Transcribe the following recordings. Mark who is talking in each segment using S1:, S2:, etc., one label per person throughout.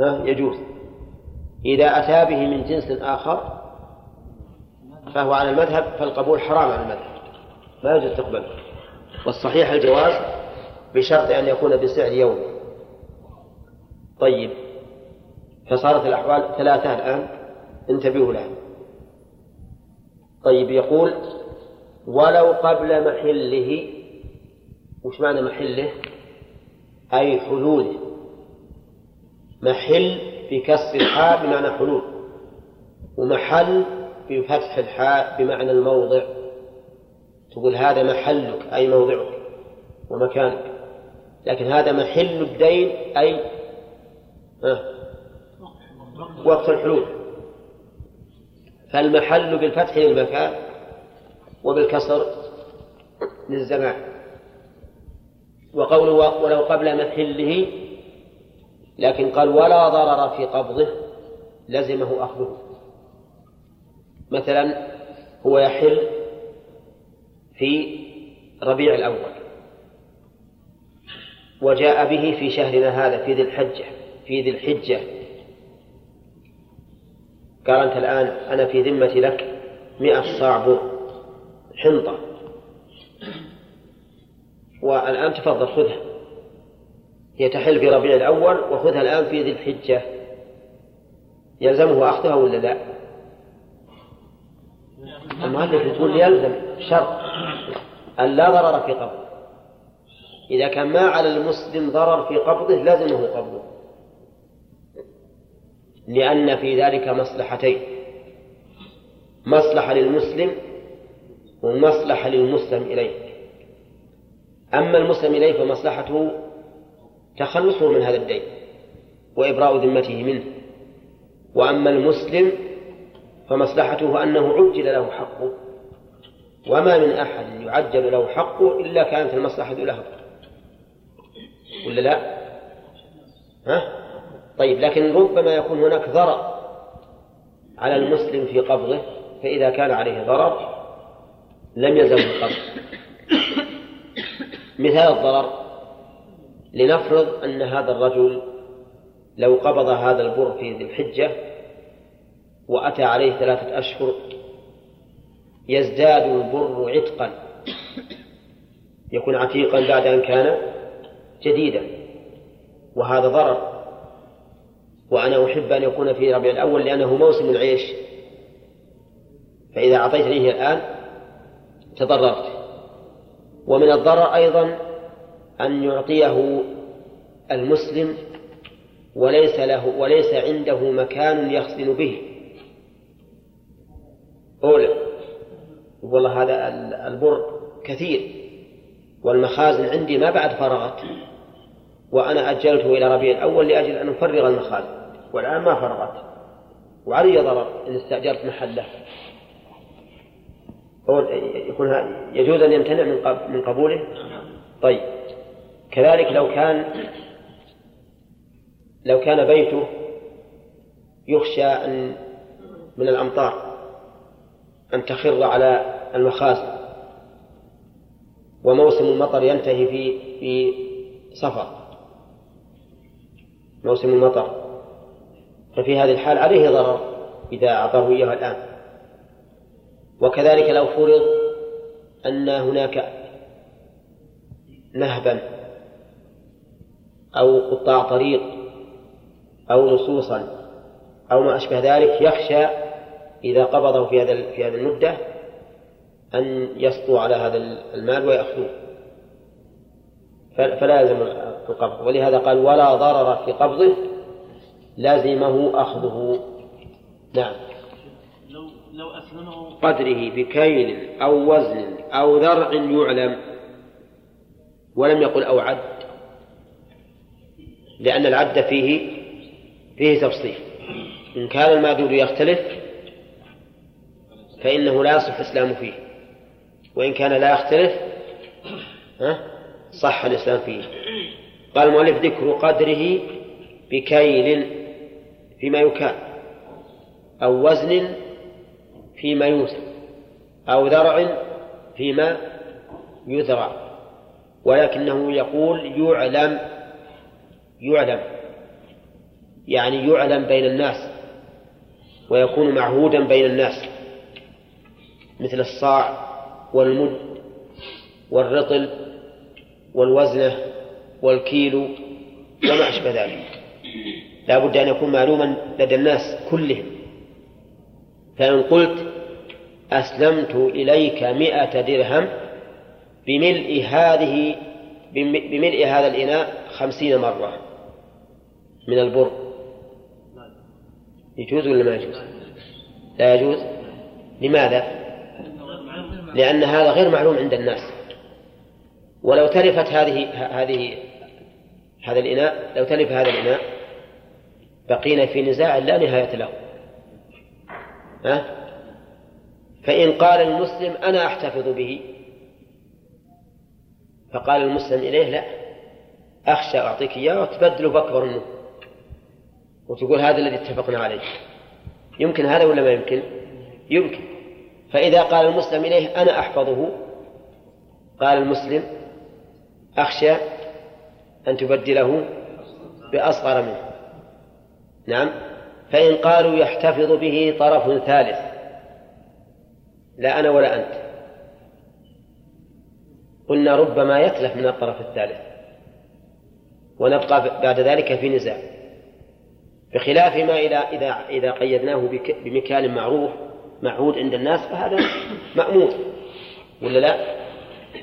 S1: يجوز إذا أتى به من جنس آخر فهو على المذهب فالقبول حرام على المذهب ما يجوز تقبله والصحيح الجواز بشرط أن يكون بسعر يوم. طيب فصارت الأحوال ثلاثة الآن انتبهوا لها. طيب يقول ولو قبل محله وش معنى محله؟ أي حلوله محل في كسر الحاء بمعنى حلول ومحل بفتح الحاء بمعنى الموضع. تقول هذا محلك أي موضعك ومكانك. لكن هذا محل الدين أي وقت الحلول. فالمحل بالفتح للمكان وبالكسر للزمان. وقوله ولو قبل محله لكن قال ولا ضرر في قبضه لزمه أخذه. مثلا هو يحل في ربيع الأول وجاء به في شهرنا هذا في ذي الحجة في ذي الحجة. قال أنت الآن أنا في ذمتي لك مئة صاع حنطة. والآن تفضل خذها. هي تحل في ربيع الأول وخذها الآن في ذي الحجة. يلزمه أخذها ولا لا؟ المؤلف يقول يلزم شرط. أن لا ضرر في قبضه. إذا كان ما على المسلم ضرر في قبضه لزمه قبضه. لأن في ذلك مصلحتين. مصلحة للمسلم ومصلحة للمسلم إليه. أما المسلم إليه فمصلحته تخلصه من هذا الدين وإبراء ذمته منه وأما المسلم فمصلحته أنه عجل له حقه وما من أحد يعجل له حقه إلا كانت المصلحة له ولا لا؟ ها؟ طيب لكن ربما يكون هناك ضرر على المسلم في قبضه فإذا كان عليه ضرر لم يلزمه القبض مثال الضرر لنفرض أن هذا الرجل لو قبض هذا البر في ذي الحجة وأتى عليه ثلاثة أشهر يزداد البر عتقا يكون عتيقا بعد أن كان جديدا. وهذا ضرر. وأنا أحب أن يكون في ربيع الأول لأنه موسم العيش. فإذا أعطيتنيه الآن تضررت. ومن الضرر أيضا أن يعطيه المسلم وليس له وليس عنده مكان يخزن به. أولى والله هذا البر كثير والمخازن عندي ما بعد فرغت وأنا أجلته إلى ربيع الأول لأجل أن أفرغ المخازن والآن ما فرغت وعلي ضرر إن استأجرت محله. يكون يجوز أن يمتنع من من قبوله؟ طيب. كذلك لو كان لو كان بيته يخشى أن من الأمطار أن تخر على المخازن وموسم المطر ينتهي في في صفر موسم المطر. ففي هذه الحال عليه ضرر إذا أعطاه إياه الآن. وكذلك لو فرض أن هناك نهبا أو قطاع طريق أو لصوصا أو ما أشبه ذلك يخشى إذا قبضه في هذا في هذه المدة أن يسطو على هذا المال ويأخذوه. فلا يلزم القبض. ولهذا قال ولا ضرر في قبضه لازمه أخذه. نعم.
S2: لو لو أسلمه
S1: قدره بكيل أو وزن أو ذرع يعلم ولم يقل أو عد لأن العد فيه فيه تفصيل. إن كان المعدود يختلف فإنه لا يصح الإسلام فيه. وإن كان لا يختلف ها صح الإسلام فيه. قال المؤلف ذكر قدره بكيل فيما يكال أو وزن فيما يوزن أو ذرع فيما يذرع. ولكنه يقول يعلم يعلم. يعني يعلم بين الناس ويكون معهودا بين الناس. مثل الصاع والمد والرطل والوزنة والكيلو وما أشبه ذلك. لا بد أن يكون معلوما لدى الناس كلهم. فإن قلت أسلمت إليك مئة درهم بملء هذه بملء هذا الإناء خمسين مرة. من البر. يجوز ولا ما يجوز؟ لا يجوز. لماذا؟ لأن هذا غير معلوم عند الناس. ولو تلفت هذه هذه هذا الإناء لو تلف هذا الإناء بقينا في نزاع لا نهاية له. ها؟ فإن قال المسلم أنا أحتفظ به فقال المسلم إليه لا أخشى أعطيك إياه وتبدله بأكبر منه. وتقول هذا الذي اتفقنا عليه. يمكن هذا ولا ما يمكن؟ يمكن. فإذا قال المسلم إليه أنا أحفظه قال المسلم أخشى أن تبدله بأصغر منه. نعم. فإن قالوا يحتفظ به طرف ثالث لا أنا ولا أنت. قلنا ربما يتلف من الطرف الثالث ونبقى بعد ذلك في نزاع. بخلاف ما إذا إذا إذا قيدناه بمكان معروف معهود عند الناس فهذا مأمور ولا لا؟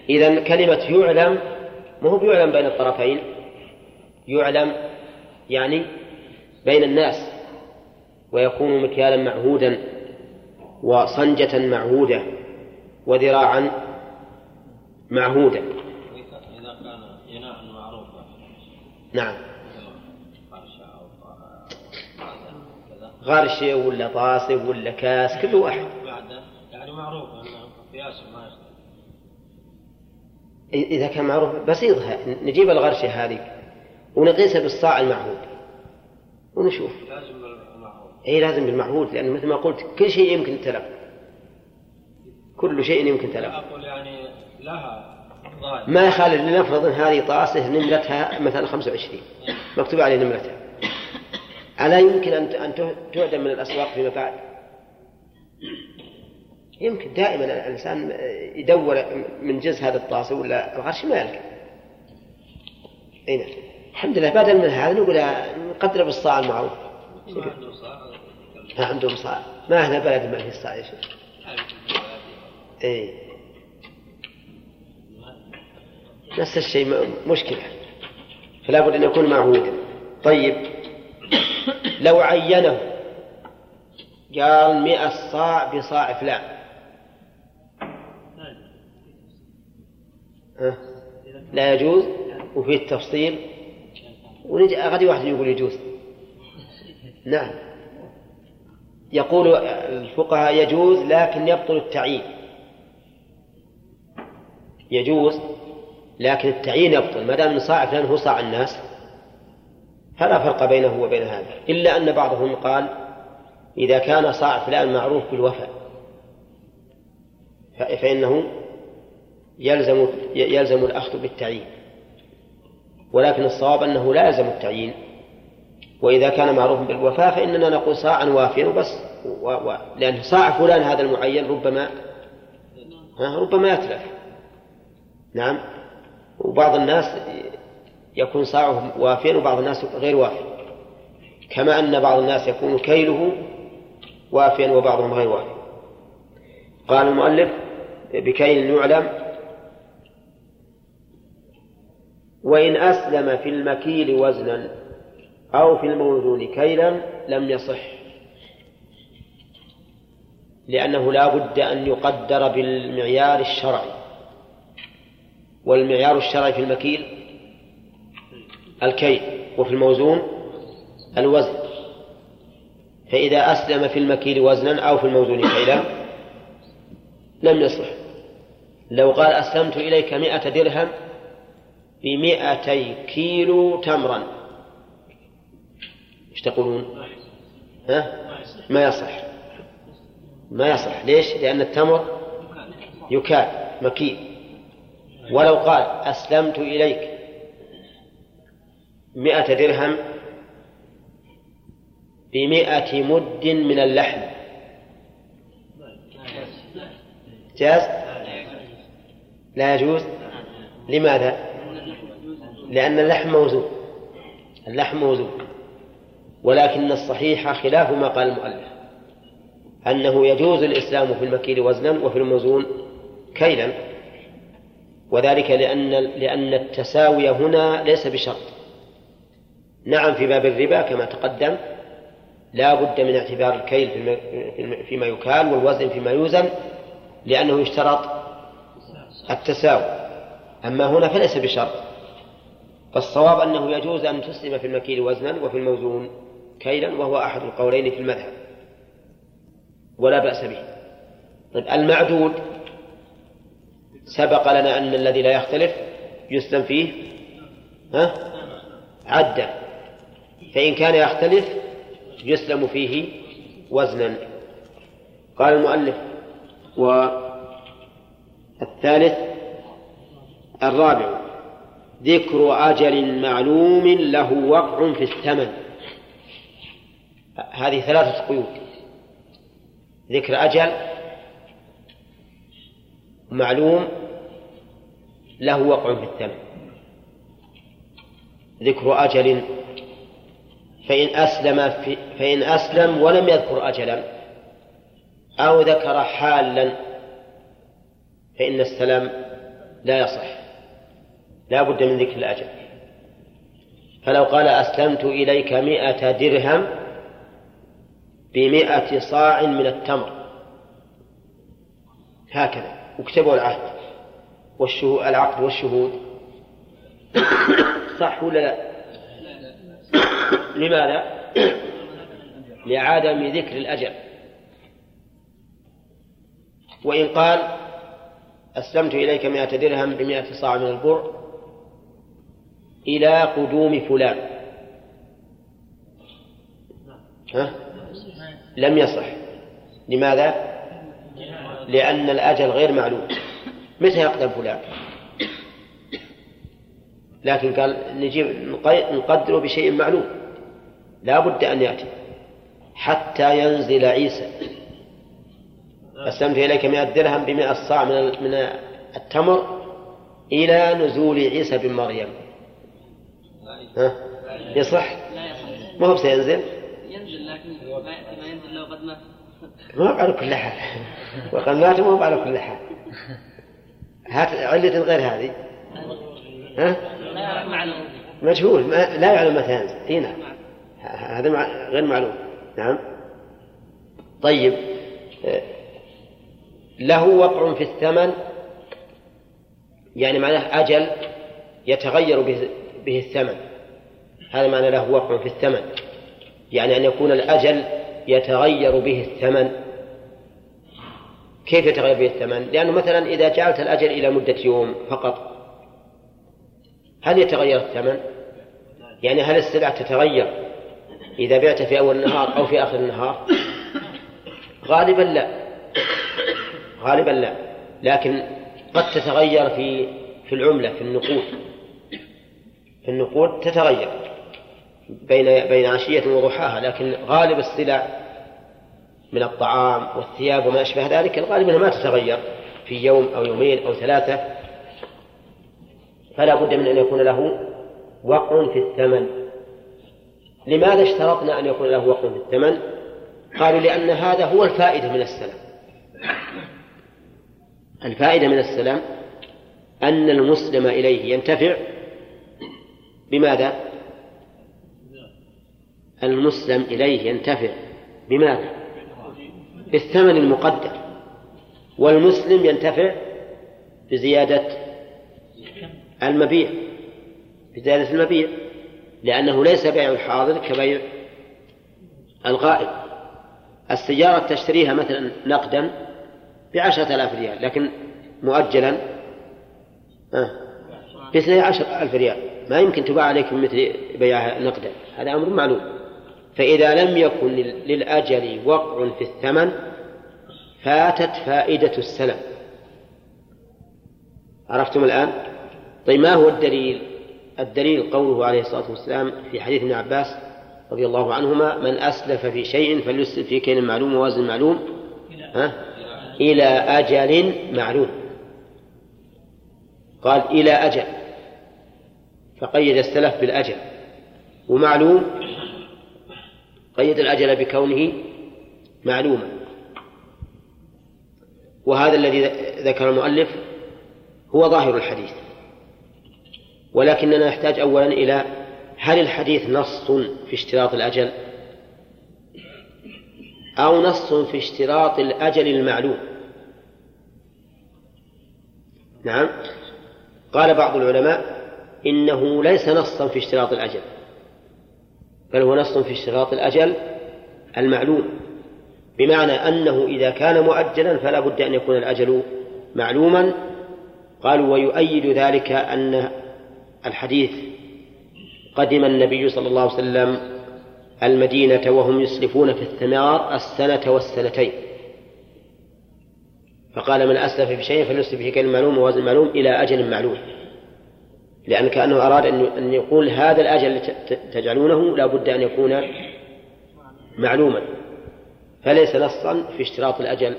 S1: إذا كلمة يعلم ما هو بيعلم بين الطرفين؟ يعلم يعني بين الناس ويكون مكيالا معهودا وصنجة معهودة وذراعا
S3: معروفا.
S1: نعم. غرشة ولا طاسة ولا كاس كل واحد.
S3: بعده يعني معروف قياس ما
S1: إذا كان معروف بسيطها نجيب الغرشة هذه ونقيسها بالصاع المعهود. ونشوف.
S3: لازم بالمعروف
S1: إي لازم بالمعهود لأن مثل ما قلت كل شيء يمكن تلف. كل شيء يمكن تلف.
S3: أقول يعني لها ضايع
S1: ما يخالف لنفرض إن هذه طاسة نمرتها مثلا 25 مكتوب عليه نمرتها. ألا يمكن أن تعدم من الأسواق فيما بعد؟ يمكن دائما الإنسان يدور من جنس هذا الطاسة ولا الغرش ما يلقى. أي نعم. الحمد لله بدل من هذا نقول نقدر بالصاع المعروف.
S3: ما عنده صاع
S1: ما عندهم صاع، ما إحنا بلد ما فيه صاع يا شيخ. إي نفس الشيء مشكلة فلا بد أن يكون معهودا طيب لو عينه قال مئة صاع بصاع فلان؟ لا يجوز؟ وفيه التفصيل؟ ونجي غادي واحد يقول يجوز. نعم. يقول الفقهاء يجوز لكن يبطل التعيين. يجوز لكن التعيين يبطل ما دام صاع فلان هو صاع الناس. فلا فرق بينه وبين هذا إلا أن بعضهم قال إذا كان صاع فلان معروف بالوفاء فإنه يلزم يلزم الأخذ بالتعيين ولكن الصواب أنه لا يلزم التعيين وإذا كان معروفا بالوفاء فإننا نقول صاعا وافيا وبس و... و... لأن صاع فلان هذا المعين ربما ربما يتلف. نعم. وبعض الناس يكون صاعه وافيا وبعض الناس غير وافي كما أن بعض الناس يكون كيله وافيا وبعضهم غير وافي قال المؤلف بكيل يعلم وإن أسلم في المكيل وزنا أو في الموزون كيلا لم يصح لأنه لا بد أن يقدر بالمعيار الشرعي. والمعيار الشرعي في المكيل الكيل وفي الموزون الوزن. فإذا أسلم في المكيل وزنا أو في الموزون كيلا لم يصح. لو قال أسلمت إليك مئة درهم بمئتي كيلو تمرا. إيش تقولون؟ ها؟ ما يصح. ما يصح. ليش؟ لأن التمر يكال مكيل. ولو قال أسلمت إليك مئة درهم بمئة مد من اللحم. جاز؟ لا يجوز. لماذا؟ لأن اللحم موزون. اللحم موزون. ولكن الصحيح خلاف ما قال المؤلف. أنه يجوز الإسلام في المكيل وزنا وفي الموزون كيلا. وذلك لأن لأن التساوي هنا ليس بشرط. نعم في باب الربا كما تقدم. لا بد من اعتبار الكيل فيما يكال والوزن فيما يوزن لأنه يشترط التساوي. أما هنا فليس بشرط. فالصواب أنه يجوز أن تسلم في المكيل وزنا وفي الموزون كيلا وهو أحد القولين في المذهب. ولا بأس به. طيب المعدود. سبق لنا أن الذي لا يختلف يسلم فيه ها؟ عدا فإن كان يختلف يسلم فيه وزنا. قال المؤلف والثالث الرابع ذكر أجل معلوم له وقع في الثمن. هذه ثلاثة قيود. ذكر أجل معلوم له وقع في الثمن. ذكر أجل فإن أسلم في فإن أسلم ولم يذكر أجلا أو ذكر حالا فإن السلام لا يصح. لا بد من ذكر الأجل. فلو قال أسلمت إليك مئة درهم بمئة صاع من التمر. هكذا. واكتبوا العهد. والشهود العقد والشهود. صح ولا لا؟ لماذا؟ لعدم ذكر الأجل وإن قال أسلمت إليك مئة درهم بمئة صاع من البر إلى قدوم فلان ها؟ لم يصح لماذا؟ لأن الأجل غير معلوم متى يقدم فلان؟ لكن قال نجيب نقدره بشيء معلوم لا بد أن يأتي. حتى ينزل عيسى. أسلمت إليك مئة درهم بمئة صاع من من التمر إلى نزول عيسى بن مريم. ها؟ يصح؟ ما هو سينزل؟
S4: ينزل لكن ما ينزل لو قد مات
S1: ما هو على كل حال. وقد مات ما هو على كل حال. هات علة غير هذه. ها؟ مجهول ما لا يعلم متى ينزل. اي نعم. هذا. غير معلوم نعم طيب له وقع في الثمن يعني معناه أجل يتغير به, به الثمن هذا معنى له وقع في الثمن يعني أن يكون الأجل يتغير به الثمن كيف يتغير به الثمن؟ لأنه مثلا إذا جعلت الأجل إلى مدة يوم فقط هل يتغير الثمن؟ يعني هل السلعة تتغير إذا بعت في أول النهار أو في آخر النهار؟ غالبا لا. غالبا لا. لكن قد تتغير في في العملة في النقود. في النقود تتغير بين بين عشية وضحاها لكن غالب السلع من الطعام والثياب وما أشبه ذلك الغالب أنها ما تتغير في يوم أو يومين أو ثلاثة. فلا بد من أن يكون له وقع في الثمن. لماذا اشترطنا أن يكون له وقع في الثمن قالوا لأن هذا هو الفائدة من السلام الفائدة من السلام أن المسلم إليه ينتفع بماذا؟ المسلم إليه ينتفع بماذا؟ بالثمن المقدر والمسلم ينتفع بزيادة المبيع بزيادة المبيع لأنه ليس بيع الحاضر كبيع الغائب. السيارة تشتريها مثلا نقدا بعشرة آلاف ريال لكن مؤجلا آه باثني عشر ألف ريال. ما يمكن تباع عليك مثل بيعها نقدا. هذا أمر معلوم. فإذا لم يكن للأجل وقع في الثمن فاتت فائدة السلم. عرفتم الآن؟ طيب ما هو الدليل؟ الدليل قوله عليه الصلاة والسلام في حديث ابن عباس رضي الله عنهما من أسلف في شيء فليسلف في كين معلوم ووزن معلوم. ها؟ إلى أجل معلوم. قال إلى أجل. فقيد السلف بالأجل. ومعلوم؟ قيد الأجل بكونه معلوما. وهذا الذي ذكر المؤلف هو ظاهر الحديث. ولكننا نحتاج أولا إلى هل الحديث نص في اشتراط الأجل أو نص في اشتراط الأجل المعلوم؟ نعم. قال بعض العلماء إنه ليس نصا في اشتراط الأجل بل هو نص في اشتراط الأجل المعلوم بمعنى أنه إذا كان مؤجلا فلا بد أن يكون الأجل معلوما. قالوا ويؤيد ذلك أن الحديث قدم النبي صلى الله عليه وسلم المدينة وهم يسلفون في الثمار السنة والسنتين. فقال من أسلف في شيء فليسلف في كلمة معلوم ووزن معلوم إلى أجل معلوم. لأن كأنه أراد أن يقول هذا الأجل تجعلونه لا بد أن يكون معلوما. فليس نصا في اشتراط الأجل.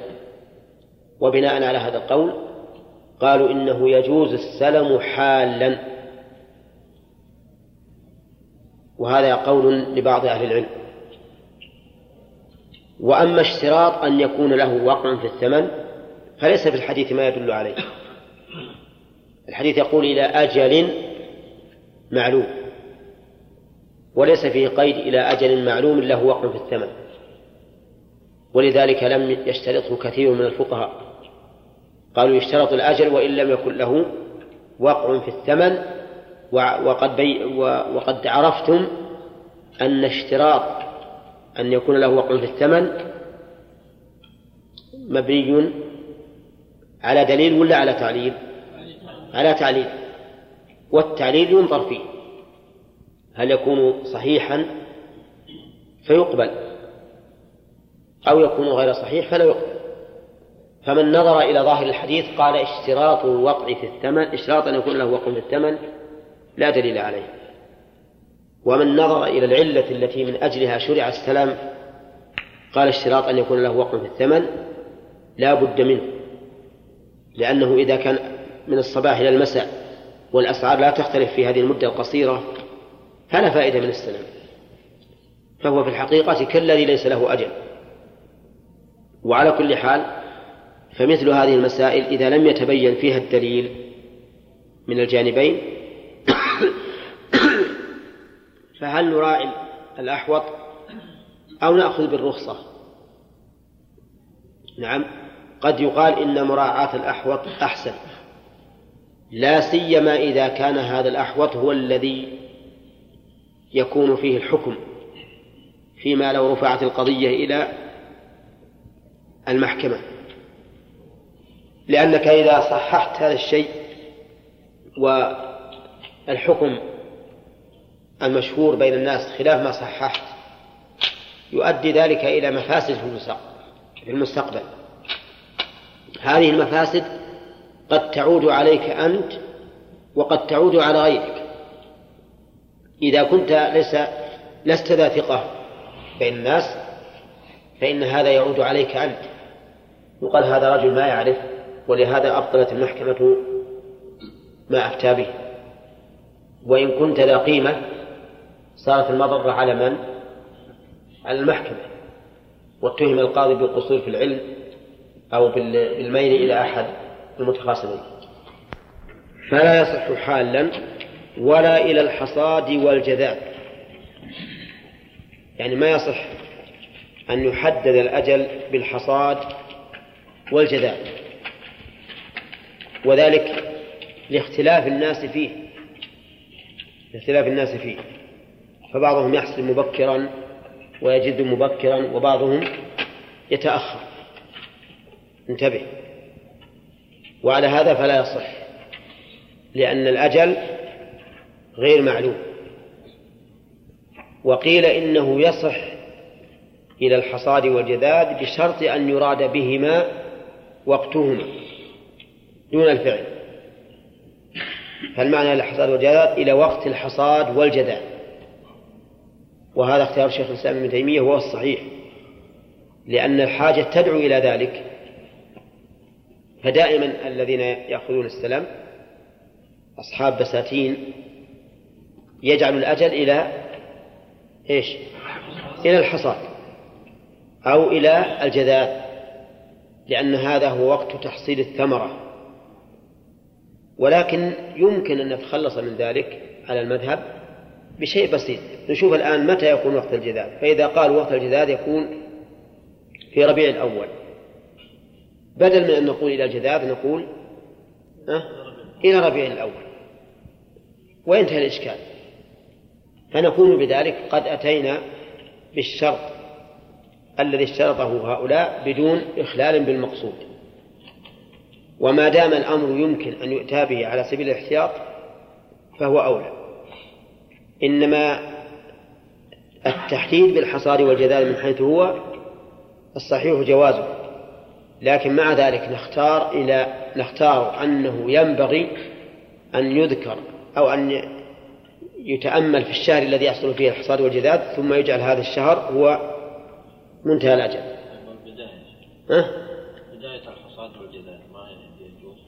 S1: وبناء على هذا القول قالوا إنه يجوز السلم حالا. وهذا قول لبعض أهل العلم. وأما اشتراط أن يكون له وقع في الثمن فليس في الحديث ما يدل عليه. الحديث يقول إلى أجل معلوم وليس فيه قيد إلى أجل معلوم له وقع في الثمن. ولذلك لم يشترطه كثير من الفقهاء. قالوا يشترط الأجل وإن لم يكن له وقع في الثمن وقد, بي وقد عرفتم أن اشتراط أن يكون له وقع في الثمن مبني على دليل ولا على تعليل؟ على تعليل. والتعليل ينظر فيه هل يكون صحيحا؟ فيقبل. أو يكون غير صحيح فلا يقبل. فمن نظر إلى ظاهر الحديث قال اشتراط الوقع في الثمن اشتراط أن يكون له وقع في الثمن لا دليل عليه. ومن نظر إلى العلة التي من أجلها شرع السلام قال اشتراط أن يكون له وقع في الثمن لا بد منه. لأنه إذا كان من الصباح إلى المساء والأسعار لا تختلف في هذه المدة القصيرة فلا فائدة من السلام. فهو في الحقيقة كالذي ليس له أجل. وعلى كل حال فمثل هذه المسائل إذا لم يتبين فيها الدليل من الجانبين فهل نراعي الأحوط أو نأخذ بالرخصة؟ نعم. قد يقال إن مراعاة الأحوط أحسن. لا سيما إذا كان هذا الأحوط هو الذي يكون فيه الحكم فيما لو رفعت القضية إلى المحكمة. لأنك إذا صححت هذا الشيء والحكم المشهور بين الناس خلاف ما صححت يؤدي ذلك إلى مفاسد في المستقبل. هذه المفاسد قد تعود عليك أنت وقد تعود على غيرك. إذا كنت ليس لست ذا ثقة بين الناس فإن هذا يعود عليك أنت. يقال هذا رجل ما يعرف ولهذا أبطلت المحكمة ما أفتى به. وإن كنت ذا قيمة صارت المضرة على من؟ على المحكمة. واتهم القاضي بالقصور في العلم أو بالميل إلى أحد المتخاصمين. فلا يصح حالا ولا إلى الحصاد والجذاب. يعني ما يصح أن يحدد الأجل بالحصاد والجذاب. وذلك لاختلاف الناس فيه. لاختلاف الناس فيه. فبعضهم يحصل مبكرا ويجد مبكرا وبعضهم يتأخر. انتبه. وعلى هذا فلا يصح لأن الأجل غير معلوم. وقيل إنه يصح إلى الحصاد والجذاد بشرط أن يراد بهما وقتهما دون الفعل. فالمعنى الحصاد والجذاد إلى وقت الحصاد والجذاد. وهذا اختيار شيخ الإسلام ابن تيمية وهو الصحيح. لأن الحاجة تدعو إلى ذلك. فدائما الذين يأخذون السلم أصحاب بساتين يجعل الأجل إلى إيش؟ إلى الحصاد أو إلى الجذاذ لأن هذا هو وقت تحصيل الثمرة. ولكن يمكن أن نتخلص من ذلك على المذهب. بشيء بسيط. نشوف الآن متى يكون وقت الجذاذ فإذا قال وقت الجذاذ يكون في ربيع الأول. بدل من أن نقول إلى الجذاذ نقول أه؟ إلى ربيع الأول. وينتهي الإشكال. فنكون بذلك قد أتينا بالشرط الذي اشترطه هؤلاء بدون إخلال بالمقصود. وما دام الأمر يمكن أن يؤتى به على سبيل الاحتياط فهو أولى. إنما التحديد بالحصاد والجذال من حيث هو الصحيح جوازه. لكن مع ذلك نختار إلى نختار أنه ينبغي أن يذكر أو أن يتأمل في الشهر الذي يحصل فيه الحصاد والجذاذ ثم يجعل هذا الشهر هو منتهى الأجل.
S3: البداية
S1: أه؟
S3: بداية الحصاد والجذاذ ما يجوز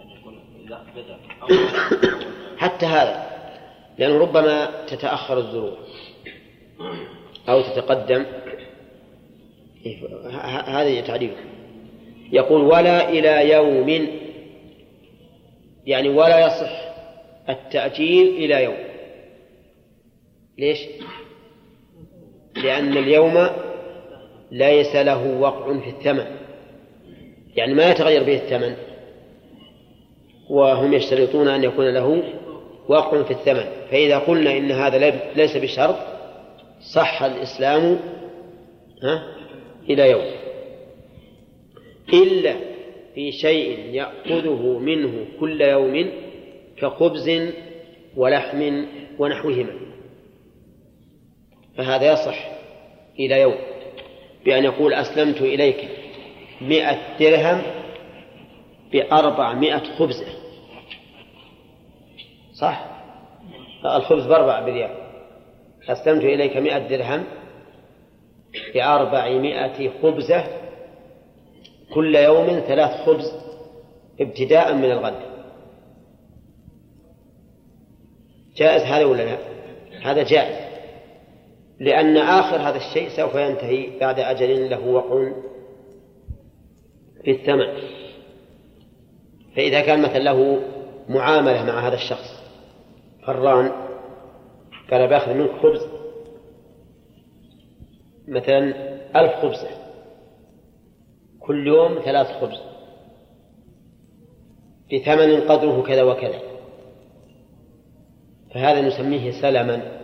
S3: أن يكون إذا بدأ.
S1: حتى هذا. لأنه ربما تتأخر الزروع أو تتقدم. إيه، هذا تعريف يقول ولا إلى يوم يعني ولا يصح التأجيل إلى يوم. ليش؟ لأن اليوم ليس له وقع في الثمن. يعني ما يتغير به الثمن وهم يشترطون أن يكون له وقع في الثمن. فإذا قلنا إن هذا لي- ليس بشرط صح الإسلام ها إلى يوم. إلا في شيء يأخذه منه كل يوم كخبز ولحم ونحوهما. فهذا يصح إلى يوم. بأن يقول أسلمت إليك مئة درهم بأربعمائة خبزة صح؟ الخبز بأربع بريال أسلمت إليك مئة درهم بأربعمائة خبزة كل يوم ثلاث خبز ابتداء من الغد. جائز هذا ولا لا؟ هذا جائز. لأن آخر هذا الشيء سوف ينتهي بعد أجل له وقع في الثمن. فإذا كان مثلا له معاملة مع هذا الشخص فران قال بأخذ منك خبز. مثلا ألف خبزة كل يوم ثلاث خبز. بثمن قدره كذا وكذا. فهذا نسميه سلما.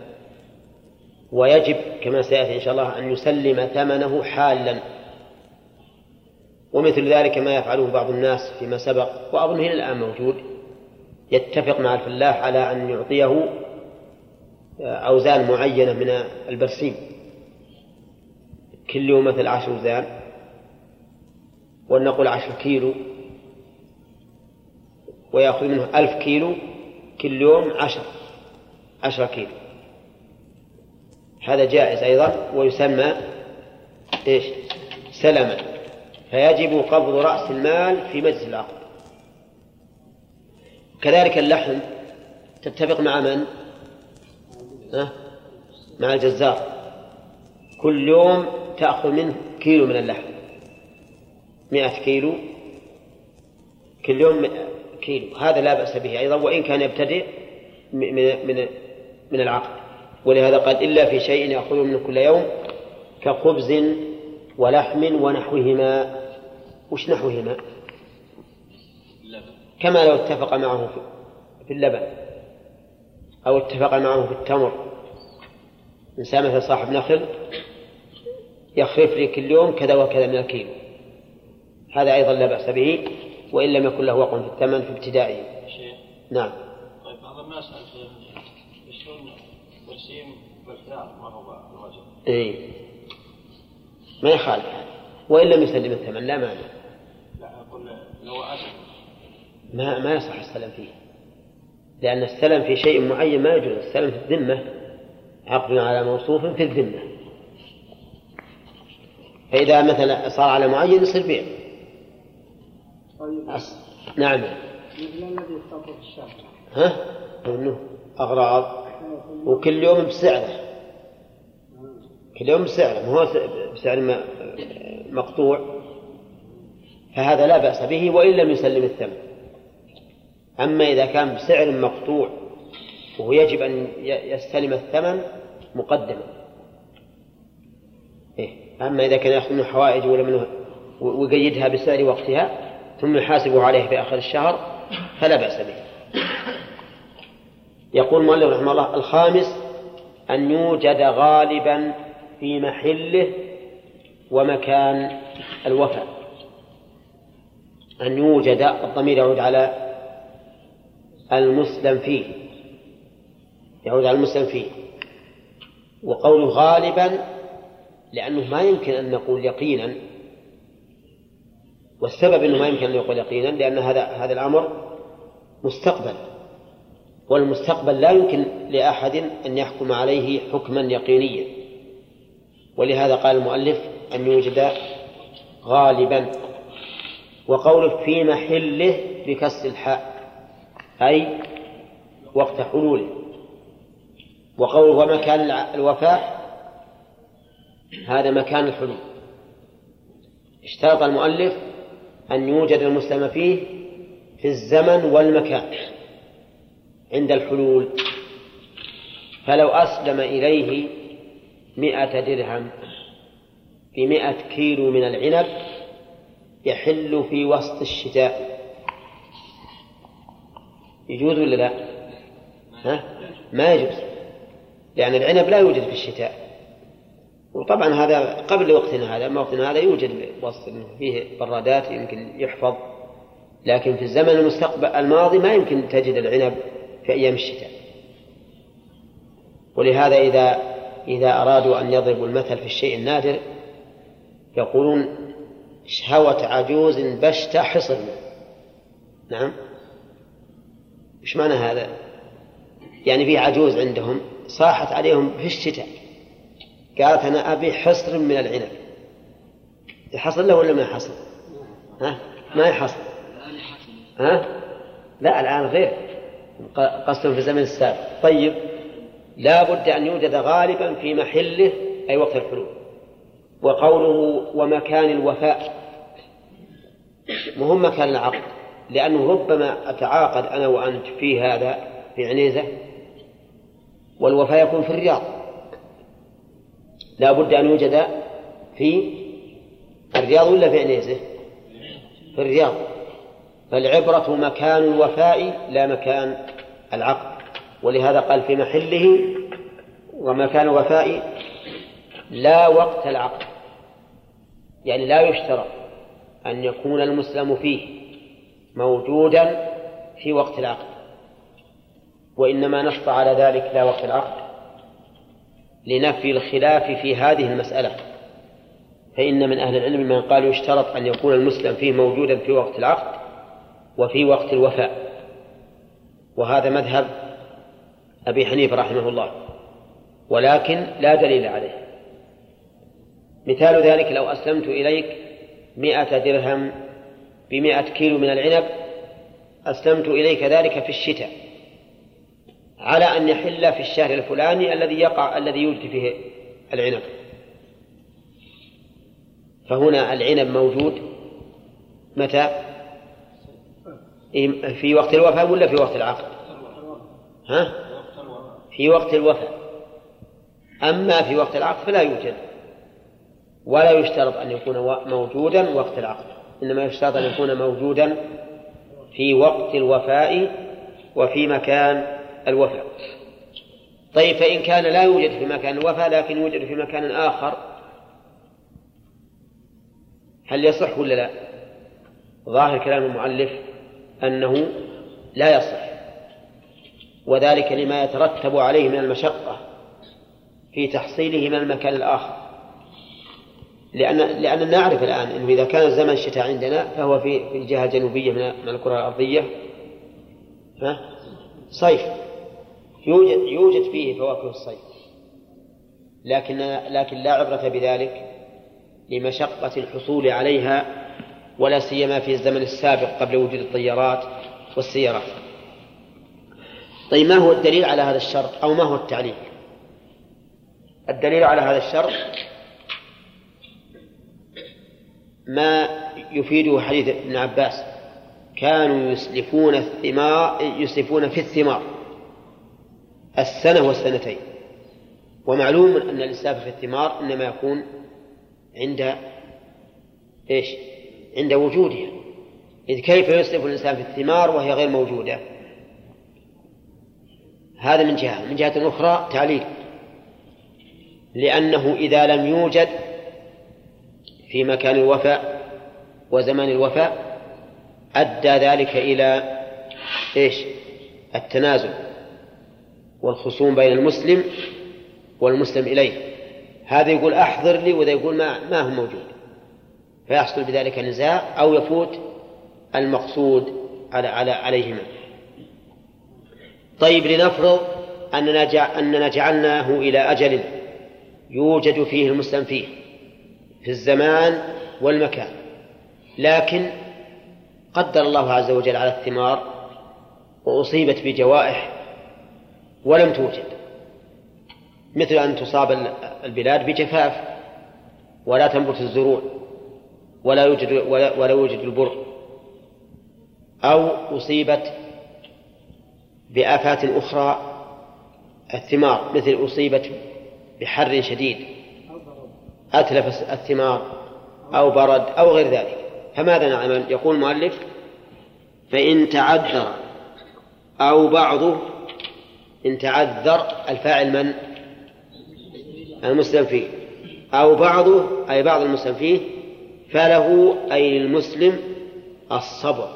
S1: ويجب كما سيأتي إن شاء الله أن يسلم ثمنه حالا. ومثل ذلك ما يفعله بعض الناس فيما سبق. وأظن هنا الآن موجود. يتفق مع الفلاح على أن يعطيه أوزان معينة من البرسيم. كل يوم مثل عشر أوزان. ولنقل عشر كيلو. ويأخذ منه ألف كيلو. كل يوم عشر. عشر كيلو. هذا جائز أيضا. ويسمى إيش؟ سلما. فيجب قبض رأس المال في مجلس العقد كذلك اللحم تتفق مع من؟ أه؟ مع الجزار. كل يوم تأخذ منه كيلو من اللحم. مئة كيلو. كل يوم كيلو. هذا لا بأس به أيضا وإن كان يبتدئ من من من العقد ولهذا قال إلا في شيء يأخذه منه كل يوم كخبز ولحم ونحوهما. وش نحوهما؟ كما لو اتفق معه في اللبن أو اتفق معه في التمر. إنسان مثل صاحب نخل يخرف لي كل يوم كذا وكذا من الكيلو. هذا أيضا لا بأس به وإن لم يكن له وقع في الثمن في ابتدائه.
S3: شيء
S1: نعم.
S3: طيب بعض الناس يشترون برسيم بالخيار ما هو الوجه؟
S1: إيه. ما يخالف. وإن لم يسلم الثمن لا مانع.
S3: لا أقول لو أسلم
S1: ما ما يصح السلم فيه. لأن السلم في شيء معين ما يجوز. السلم في الذمة عقد على موصوف في الذمة. فإذا مثلا صار على معين يصير بيع.
S5: طيب.
S1: نعم.
S5: مثل الذي
S1: ها؟ إنه أغراض. وكل يوم بسعره. كل يوم بسعره. ما هو بسعر مقطوع. فهذا لا بأس به وإن لم يسلم الثمن. أما إذا كان بسعر مقطوع وهو يجب أن يستلم الثمن مقدما. إيه؟ أما إذا كان يأخذ منه حوائج ولا منه ويقيدها بسعر وقتها ثم يحاسبه عليه في آخر الشهر فلا بأس به. يقول المؤلف رحمه الله الخامس أن يوجد غالبا في محله ومكان الوفاء أن يوجد الضمير يعود على المسلم فيه. يعود على المسلم فيه. وقول غالبا لأنه ما يمكن أن نقول يقينا. والسبب أنه ما يمكن أن يقول يقينا لأن هذا هذا الأمر مستقبل. والمستقبل لا يمكن لأحد أن يحكم عليه حكما يقينيا. ولهذا قال المؤلف أن يوجد غالبا. وقوله في محله بكسر الحاء. أي وقت حلوله وقوله ومكان الوفاء هذا مكان الحلول. اشترط المؤلف أن يوجد المسلم فيه في الزمن والمكان عند الحلول. فلو أسلم إليه مئة درهم بمئة كيلو من العنب يحل في وسط الشتاء. يجوز ولا لا؟ ها؟ ما يجوز. لأن العنب لا يوجد في الشتاء. وطبعا هذا قبل وقتنا هذا ما وقتنا هذا يوجد وسط فيه برادات يمكن يحفظ. لكن في الزمن المستقبل الماضي ما يمكن تجد العنب في أيام الشتاء. ولهذا إذا إذا أرادوا أن يضربوا المثل في الشيء النادر يقولون شهوة عجوز بشت حصن. نعم؟ إيش معنى هذا؟ يعني في عجوز عندهم صاحت عليهم في الشتاء قالت أنا أبي حصر من العنب يحصل له ولا ما يحصل؟ ها؟ ما يحصل ها؟ لا الآن غير قصد في الزمن السابق طيب لا بد أن يوجد غالبا في محله أي وقت الحلول وقوله ومكان الوفاء مهم مكان العقد لأنه ربما أتعاقد أنا وأنت في هذا في عنيزة والوفاء يكون في الرياض. لا بد أن يوجد في الرياض ولا في عنيزة؟ في الرياض. فالعبرة مكان الوفاء لا مكان العقد. ولهذا قال في محله ومكان الوفاء لا وقت العقد. يعني لا يشترط أن يكون المسلم فيه. موجودا في وقت العقد وإنما نص على ذلك لا وقت العقد لنفي الخلاف في هذه المسألة. فإن من أهل العلم من قال يشترط أن يكون المسلم فيه موجودا في وقت العقد وفي وقت الوفاء. وهذا مذهب أبي حنيفة رحمه الله ولكن لا دليل عليه. مثال ذلك لو أسلمت إليك مئة درهم بمئة كيلو من العنب أسلمت إليك ذلك في الشتاء على أن يحل في الشهر الفلاني الذي يقع الذي يوجد فيه العنب فهنا العنب موجود متى؟ في وقت الوفاة ولا في وقت العقد؟ ها؟ في وقت الوفاة أما في وقت العقد فلا يوجد ولا يشترط أن يكون موجودا وقت العقد إنما يشترط أن يكون موجودا في وقت الوفاء وفي مكان الوفاء. طيب فإن كان لا يوجد في مكان الوفاء لكن يوجد في مكان آخر هل يصح ولا لا؟ ظاهر كلام المؤلف أنه لا يصح وذلك لما يترتب عليه من المشقة في تحصيله من المكان الآخر. لأن لأننا نعرف الآن أنه إذا كان زمن الشتاء عندنا فهو في في الجهة الجنوبية من الكرة الأرضية ها صيف يوجد يوجد فيه فواكه الصيف لكن لكن لا عبرة بذلك لمشقة الحصول عليها ولا سيما في الزمن السابق قبل وجود الطيارات والسيارات. طيب ما هو الدليل على هذا الشرط أو ما هو التعليل؟ الدليل على هذا الشرط ما يفيده حديث ابن عباس. كانوا يسلفون الثمار يسلفون في الثمار السنة والسنتين. ومعلوم أن الإسلاف في الثمار إنما يكون عند إيش؟ عند وجودها. إذ كيف يسلف الإنسان في الثمار وهي غير موجودة؟ هذا من جهة. من جهة أخرى تعليل. لأنه إذا لم يوجد في مكان الوفاء وزمان الوفاء أدى ذلك إلى إيش؟ التنازل والخصوم بين المسلم والمسلم إليه. هذا يقول أحضر لي وذا يقول ما, ما هو موجود. فيحصل بذلك نزاع أو يفوت المقصود على على عليهما. طيب لنفرض أننا أننا جعلناه إلى أجل يوجد فيه المسلم فيه. في الزمان والمكان. لكن قدر الله عز وجل على الثمار وأصيبت بجوائح ولم توجد مثل أن تصاب البلاد بجفاف ولا تنبت الزروع ولا يوجد ولا, ولا يوجد البر أو أصيبت بآفات أخرى الثمار مثل أصيبت بحر شديد. أتلف الثمار أو برد أو غير ذلك. فماذا نعمل؟ يقول المؤلف فإن تعذر أو بعضه إن تعذر الفاعل من؟ المسلم فيه. أو بعضه أي بعض المسلم فيه فله أي المسلم الصبر.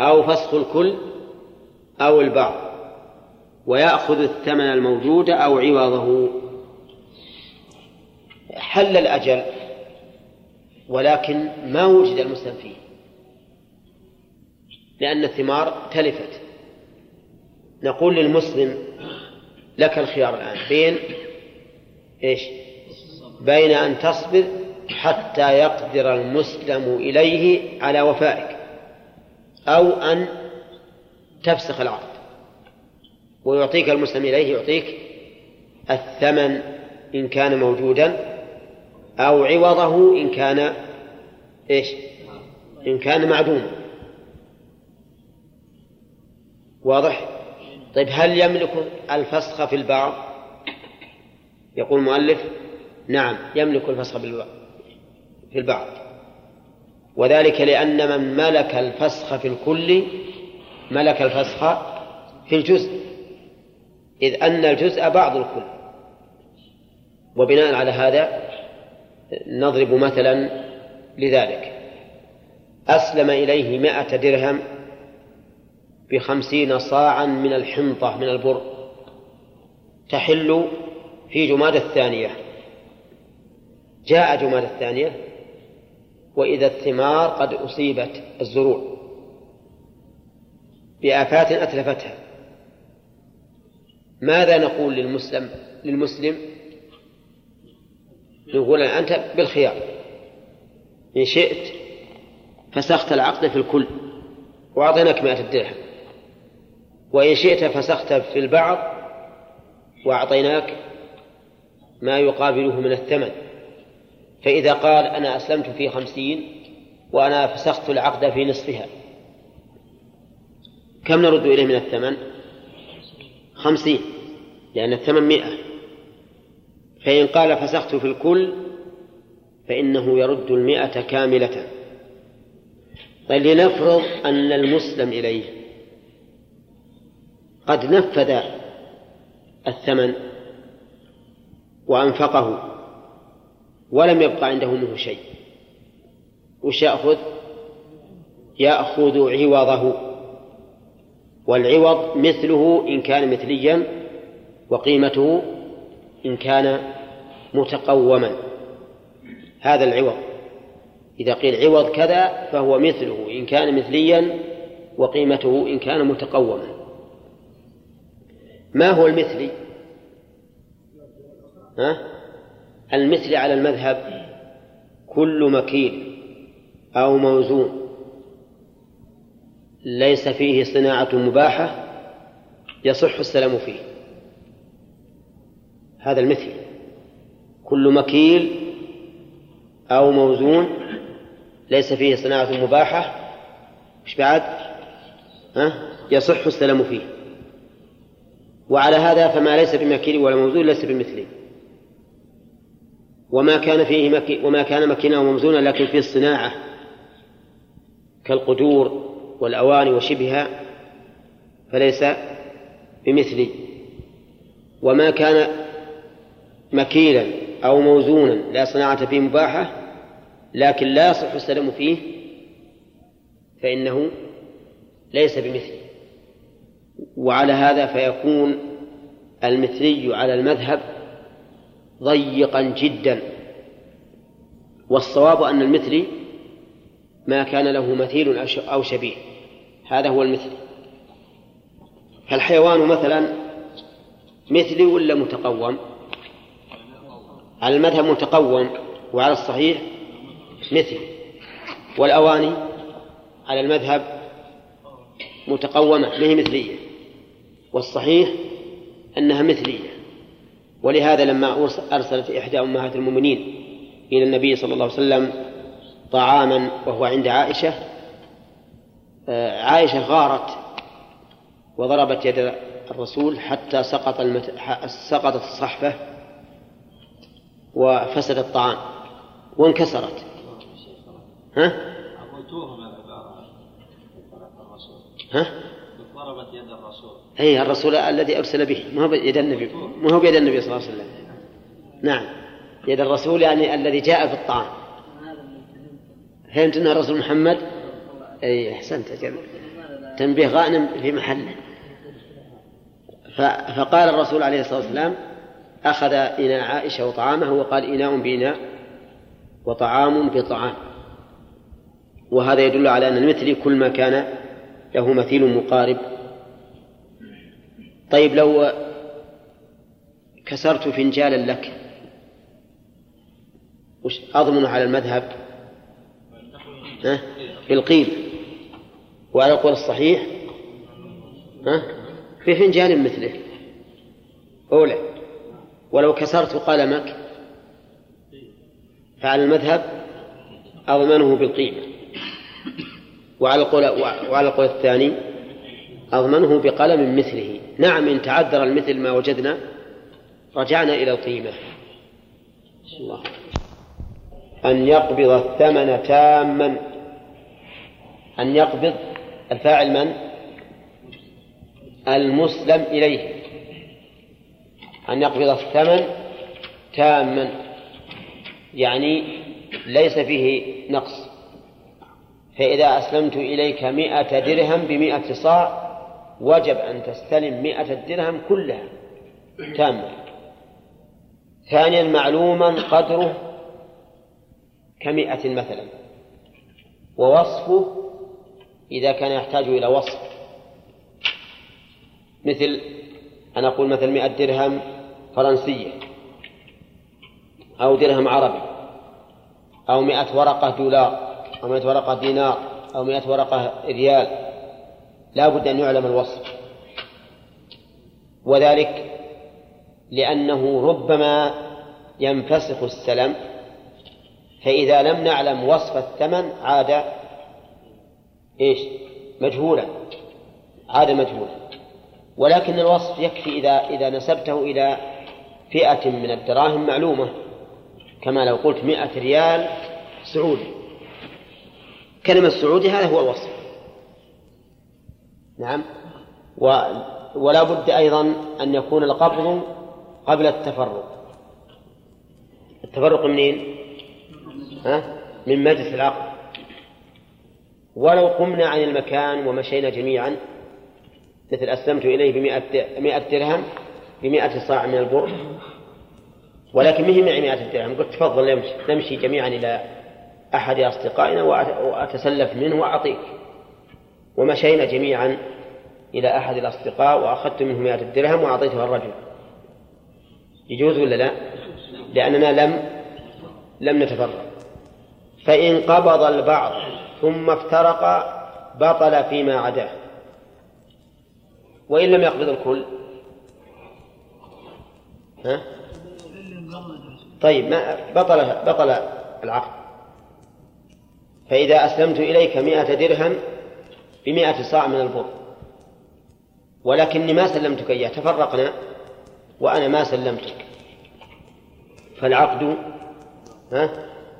S1: أو فسخ الكل أو البعض. ويأخذ الثمن الموجود أو عوضه. حل الأجل ولكن ما وجد المسلم فيه. لأن الثمار تلفت. نقول للمسلم لك الخيار الآن. بين إيش؟ بين أن تصبر حتى يقدر المسلم إليه على وفائك أو أن تفسخ العقد ويعطيك المسلم إليه يعطيك الثمن إن كان موجودا. أو عوضه إن كان إيش؟ إن كان معدوما واضح؟ طيب هل يملك الفسخ في البعض؟ يقول المؤلف نعم يملك الفسخ في البعض. وذلك لأن من ملك الفسخ في الكل ملك الفسخ في الجزء. إذ أن الجزء بعض الكل. وبناء على هذا نضرب مثلا لذلك. أسلم إليه مائة درهم بخمسين صاعا من الحنطة من البر. تحل في جماد الثانية. جاء جماد الثانية وإذا الثمار قد أصيبت الزروع. بآفات أتلفتها. ماذا نقول للمسلم للمسلم؟ نقول أنت بالخيار. إن شئت فسخت العقد في الكل وأعطيناك مائة درهم وإن شئت فسخت في البعض وأعطيناك ما يقابله من الثمن. فإذا قال أنا أسلمت في خمسين وأنا فسخت العقد في نصفها كم نرد إليه من الثمن؟ خمسين لأن الثمن مئة. فإن قال فسخت في الكل فإنه يرد المئة كاملة طيب لنفرض أن المسلم إليه قد نفذ الثمن وأنفقه ولم يبقى عنده منه شيء وش يأخذ؟ يأخذ عوضه والعوض مثله إن كان مثليا وقيمته إن كان متقوما. هذا العوض. إذا قيل عوض كذا فهو مثله إن كان مثليا وقيمته إن كان متقوما. ما هو المثلي ها؟ المثل على المذهب كل مكيل أو موزون. ليس فيه صناعة مباحة يصح السلام فيه. هذا المثل. كل مكيل أو موزون ليس فيه صناعة مباحة. مش بعد؟ ها؟ يصح السلام فيه. وعلى هذا فما ليس بمكيل ولا موزون ليس بمثله. وما كان فيه مكي وما كان مكينا وموزونا لكن فيه الصناعة كالقدور والأواني وشبهها فليس بمثلي وما كان مكيلا أو موزونا لا صناعة فيه مباحة لكن لا يصح السلام فيه فإنه ليس بمثلي وعلى هذا فيكون المثلي على المذهب ضيقا جدا. والصواب أن المثلي ما كان له مثيل أو شبيه. هذا هو المثل. فالحيوان مثلا مثلي ولا متقوم؟ على المذهب متقوم وعلى الصحيح مثل. والأواني على المذهب متقومة ما هي مثلية. والصحيح أنها مثلية. ولهذا لما أرسلت إحدى أمهات المؤمنين إلى النبي صلى الله عليه وسلم طعاما وهو عند عائشة آه، عائشة غارت وضربت يد الرسول حتى سقط المت... سقطت الصحفة وفسد الطعام وانكسرت. ها؟ ها؟ ضربت يد الرسول اي الرسول الذي أرسل به. ما هو بيد النبي. ما هو بيد النبي صلى الله عليه وسلم. نعم. يد الرسول يعني الذي جاء في الطعام. فهمت انه رسول محمد؟ اي أحسنت. أجل. تنبيه غانم في محله. فقال الرسول عليه الصلاة والسلام أخذ إناء عائشة وطعامه وقال إناء باناء وطعام بطعام. وهذا يدل على أن المثل كل ما كان له مثيل مقارب. طيب لو كسرت فنجالا لك وش أضمن على المذهب؟ ها؟ بالقيل وعلى القول الصحيح؟ ها؟ بفنجان مثله. أولى. ولو كسرت قلمك فعلى المذهب أضمنه بالقيمة. وعلى القول وعلى القول الثاني أضمنه بقلم مثله. نعم إن تعذر المثل ما وجدنا رجعنا إلى القيمة. الله. أن يقبض الثمن تاما. أن يقبض الفاعل من؟ المسلم إليه. أن يقبض الثمن تاما يعني ليس فيه نقص. فإذا أسلمت إليك مئة درهم بمئة صاع وجب أن تستلم مئة الدرهم كلها تامة ثانيا معلوما قدره كمئة مثلا. ووصفه إذا كان يحتاج إلى وصف. مثل أنا أقول مثل مئة درهم فرنسية أو درهم عربي أو مئة ورقة دولار أو مئة ورقة دينار أو مئة ورقة ريال. لا بد أن يعلم الوصف. وذلك لأنه ربما ينفسخ السلم فإذا لم نعلم وصف الثمن عاد إيش؟ مجهولا. عاد مجهولا. ولكن الوصف يكفي إذا إذا نسبته إلى فئة من الدراهم معلومة كما لو قلت مئة ريال سعودي. كلمة سعودي هذا هو الوصف. نعم. و ولا بد أيضا أن يكون القبض قبل التفرق. التفرق منين؟ ها؟ من مجلس العقد ولو قمنا عن المكان ومشينا جميعا مثل أسلمت إليه بمئة مئة درهم بمئة صاع من البر ولكن مهي معي مئة درهم. قلت تفضل نمشي جميعا إلى أحد أصدقائنا وأتسلف منه وأعطيك. ومشينا جميعا إلى أحد الأصدقاء وأخذت منه مئة درهم وأعطيتها الرجل. يجوز ولا لا؟ لأننا لم لم نتفرق. فإن قبض البعض ثم افترق بطل فيما عداه. وإن لم يقبض الكل ها؟ طيب ما بطل بطل العقد. فإذا أسلمت إليك مئة درهم بمئة صاع من البر. ولكني ما سلمتك إياه تفرقنا وأنا ما سلمتك. فالعقد ها؟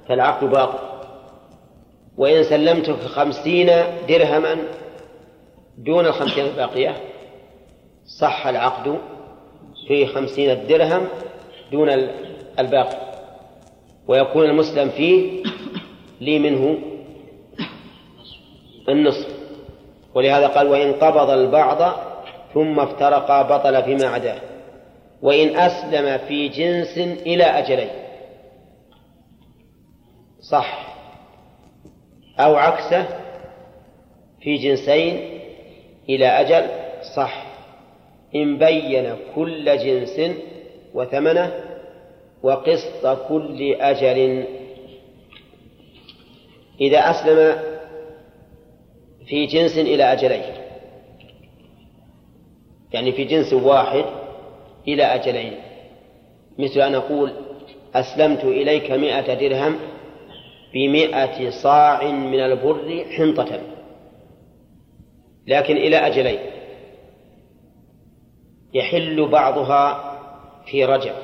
S1: فالعقد باطل. وإن سلمتك خمسين درهما دون الخمسين الباقية صح العقد في خمسين درهم دون الباقي. ويكون المسلم فيه لي منه النصف. ولهذا قال وإن قبض البعض ثم افترقا بطل فيما عداه وإن أسلم في جنس إلى أجلين. صح. أو عكسه في جنسين إلى أجل. صح. إن بين كل جنس وثمنه وقسط كل أجل. إذا أسلم في جنس إلى أجلين يعني في جنس واحد إلى أجلين. مثل أن أقول أسلمت إليك مئة درهم بمئة صاع من البر حنطة لكن إلى أجلين. يحل بعضها في رجب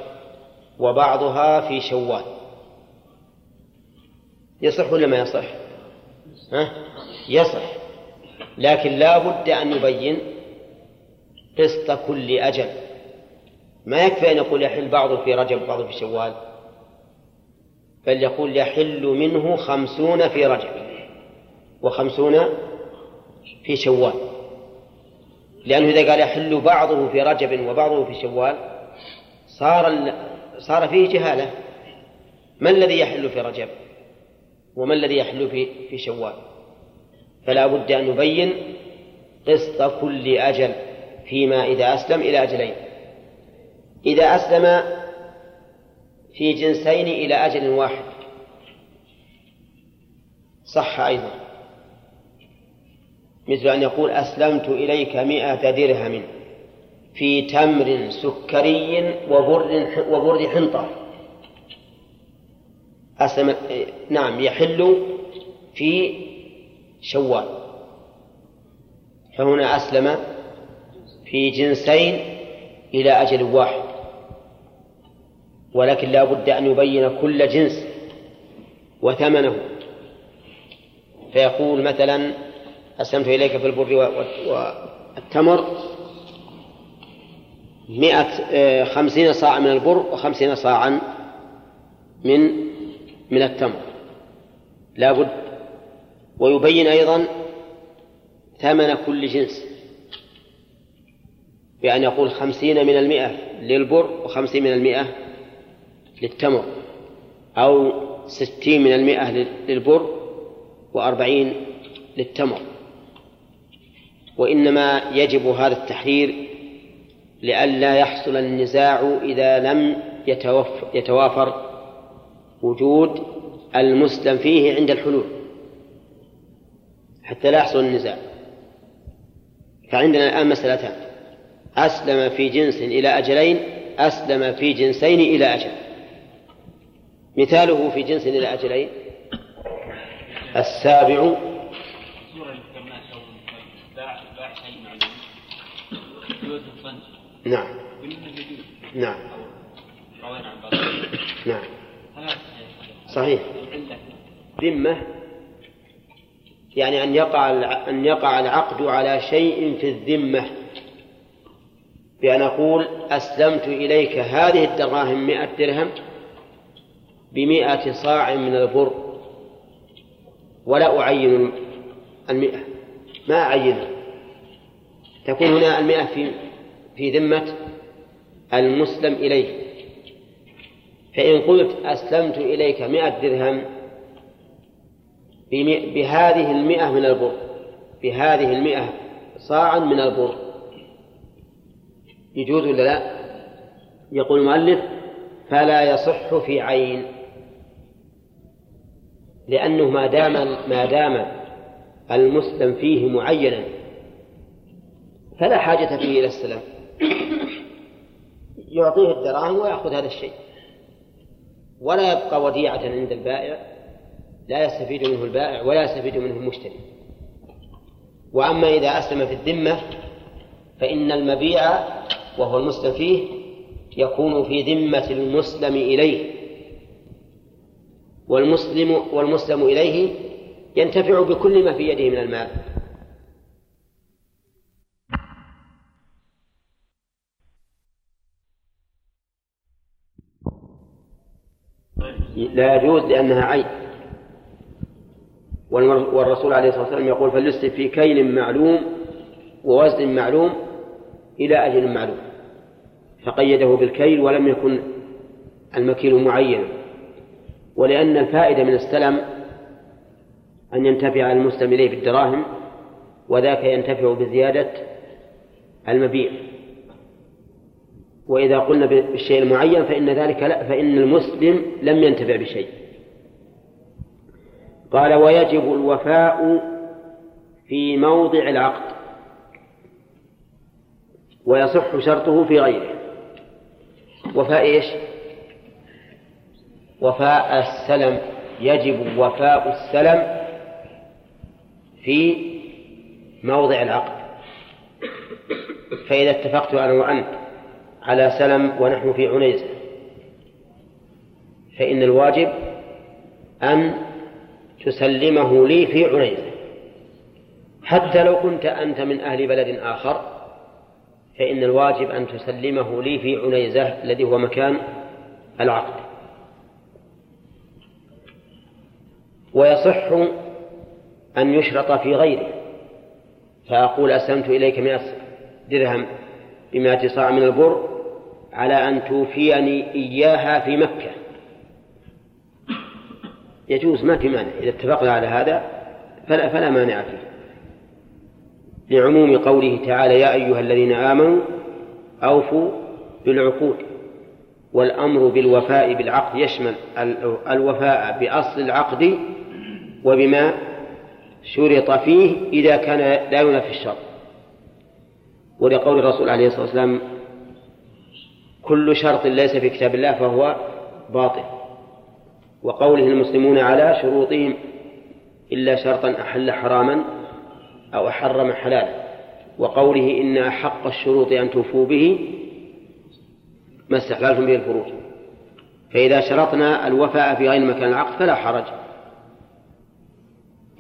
S1: وبعضها في شوال. يصح ولا ما يصح؟ ها؟ يصح. لكن لا بد أن يبين قسط كل أجل. ما يكفي أن يقول يحل بعضه في رجب وبعضه في شوال. بل يقول يحل منه خمسون في رجب وخمسون في شوال. لأنه إذا قال يحل بعضه في رجب وبعضه في شوال صار صار فيه جهالة. ما الذي يحل في رجب؟ وما الذي يحل في في شوال؟ فلا بد أن نبين قسط كل أجل فيما إذا أسلم إلى أجلين. إذا أسلم في جنسين إلى أجل واحد. صح أيضا. مثل أن يقول أسلمت إليك مئة درهم في تمر سكري وبر حنطة. أسلم نعم يحل في شوال. فهنا أسلم في جنسين إلى أجل واحد. ولكن لا بد أن يبين كل جنس وثمنه. فيقول مثلا أسلمت إليك في البر والتمر. مئة آه، خمسين صاعا من البر وخمسين صاعا من من التمر. لا بد. ويبين أيضا ثمن كل جنس. بأن يقول خمسين من المئة للبر وخمسين من المئة للتمر. أو ستين من المئة للبر وأربعين للتمر. وإنما يجب هذا التحرير لئلا يحصل النزاع إذا لم يتوافر وجود المسلم فيه عند الحلول حتى لا يحصل النزاع. فعندنا الآن مسألتان. أسلم في جنس إلى أجلين أسلم في جنسين إلى أجل. مثاله في جنس إلى أجلين. السابع نعم. نعم. نعم. صحيح. ذمة؟ يعني أن يقع أن يقع العقد على شيء في الذمة. بأن أقول أسلمت إليك هذه الدراهم مئة درهم بمئة صاع من البر. ولا أعين المئة. ما أعينها تكون هنا المئة في في ذمة المسلم إليه فإن قلت أسلمت إليك مئة درهم بهذه المئة من البر بهذه المئة صاعا من البر يجوز ولا لا؟ يقول المؤلف فلا يصح في عين لأنه ما دام ما دام المسلم فيه معينا فلا حاجة فيه إلى السلام. يعطيه الدراهم ويأخذ هذا الشيء. ولا يبقى وديعة عند البائع لا يستفيد منه البائع ولا يستفيد منه المشتري. وأما إذا أسلم في الذمة فإن المبيع وهو المسلم فيه يكون في ذمة المسلم إليه. والمسلم والمسلم إليه ينتفع بكل ما في يده من المال. لا يجوز لأنها عين. والرسول عليه الصلاة والسلام يقول فليسلف في كيل معلوم ووزن معلوم إلى أجل معلوم. فقيده بالكيل ولم يكن المكيل معينا. ولأن الفائدة من السلم أن ينتفع المسلم إليه بالدراهم وذاك ينتفع بزيادة المبيع. وإذا قلنا بالشيء المعين فإن ذلك لا فإن المسلم لم ينتفع بشيء. قال ويجب الوفاء في موضع العقد. ويصح شرطه في غيره. وفاء إيش؟ وفاء السلم. يجب وفاء السلم في موضع العقد. فإذا اتفقت أنا وأنت على سلم ونحن في عنيزة فإن الواجب أن تسلمه لي في عنيزة حتى لو كنت أنت من أهل بلد آخر فإن الواجب أن تسلمه لي في عنيزة الذي هو مكان العقد. ويصح أن يشرط في غيره. فأقول أسلمت إليك مئة درهم. بمائة صاع من البر على أن توفيني إياها في مكة. يجوز ما في مانع. إذا اتفقنا على هذا فلا, فلا مانع فيه. لعموم قوله تعالى يا أيها الذين آمنوا أوفوا بالعقود والأمر بالوفاء بالعقد. يشمل الوفاء بأصل العقد وبما شرط فيه إذا كان لا ينافي الشرط. ولقول الرسول عليه الصلاة والسلام كل شرط ليس في كتاب الله فهو باطل. وقوله المسلمون على شروطهم إلا شرطا أحل حراما أو أحرم حلالا. وقوله إن أحق الشروط أن توفوا به ما استحلالتم به الفروج. فإذا شرطنا الوفاء في غير مكان العقد فلا حرج.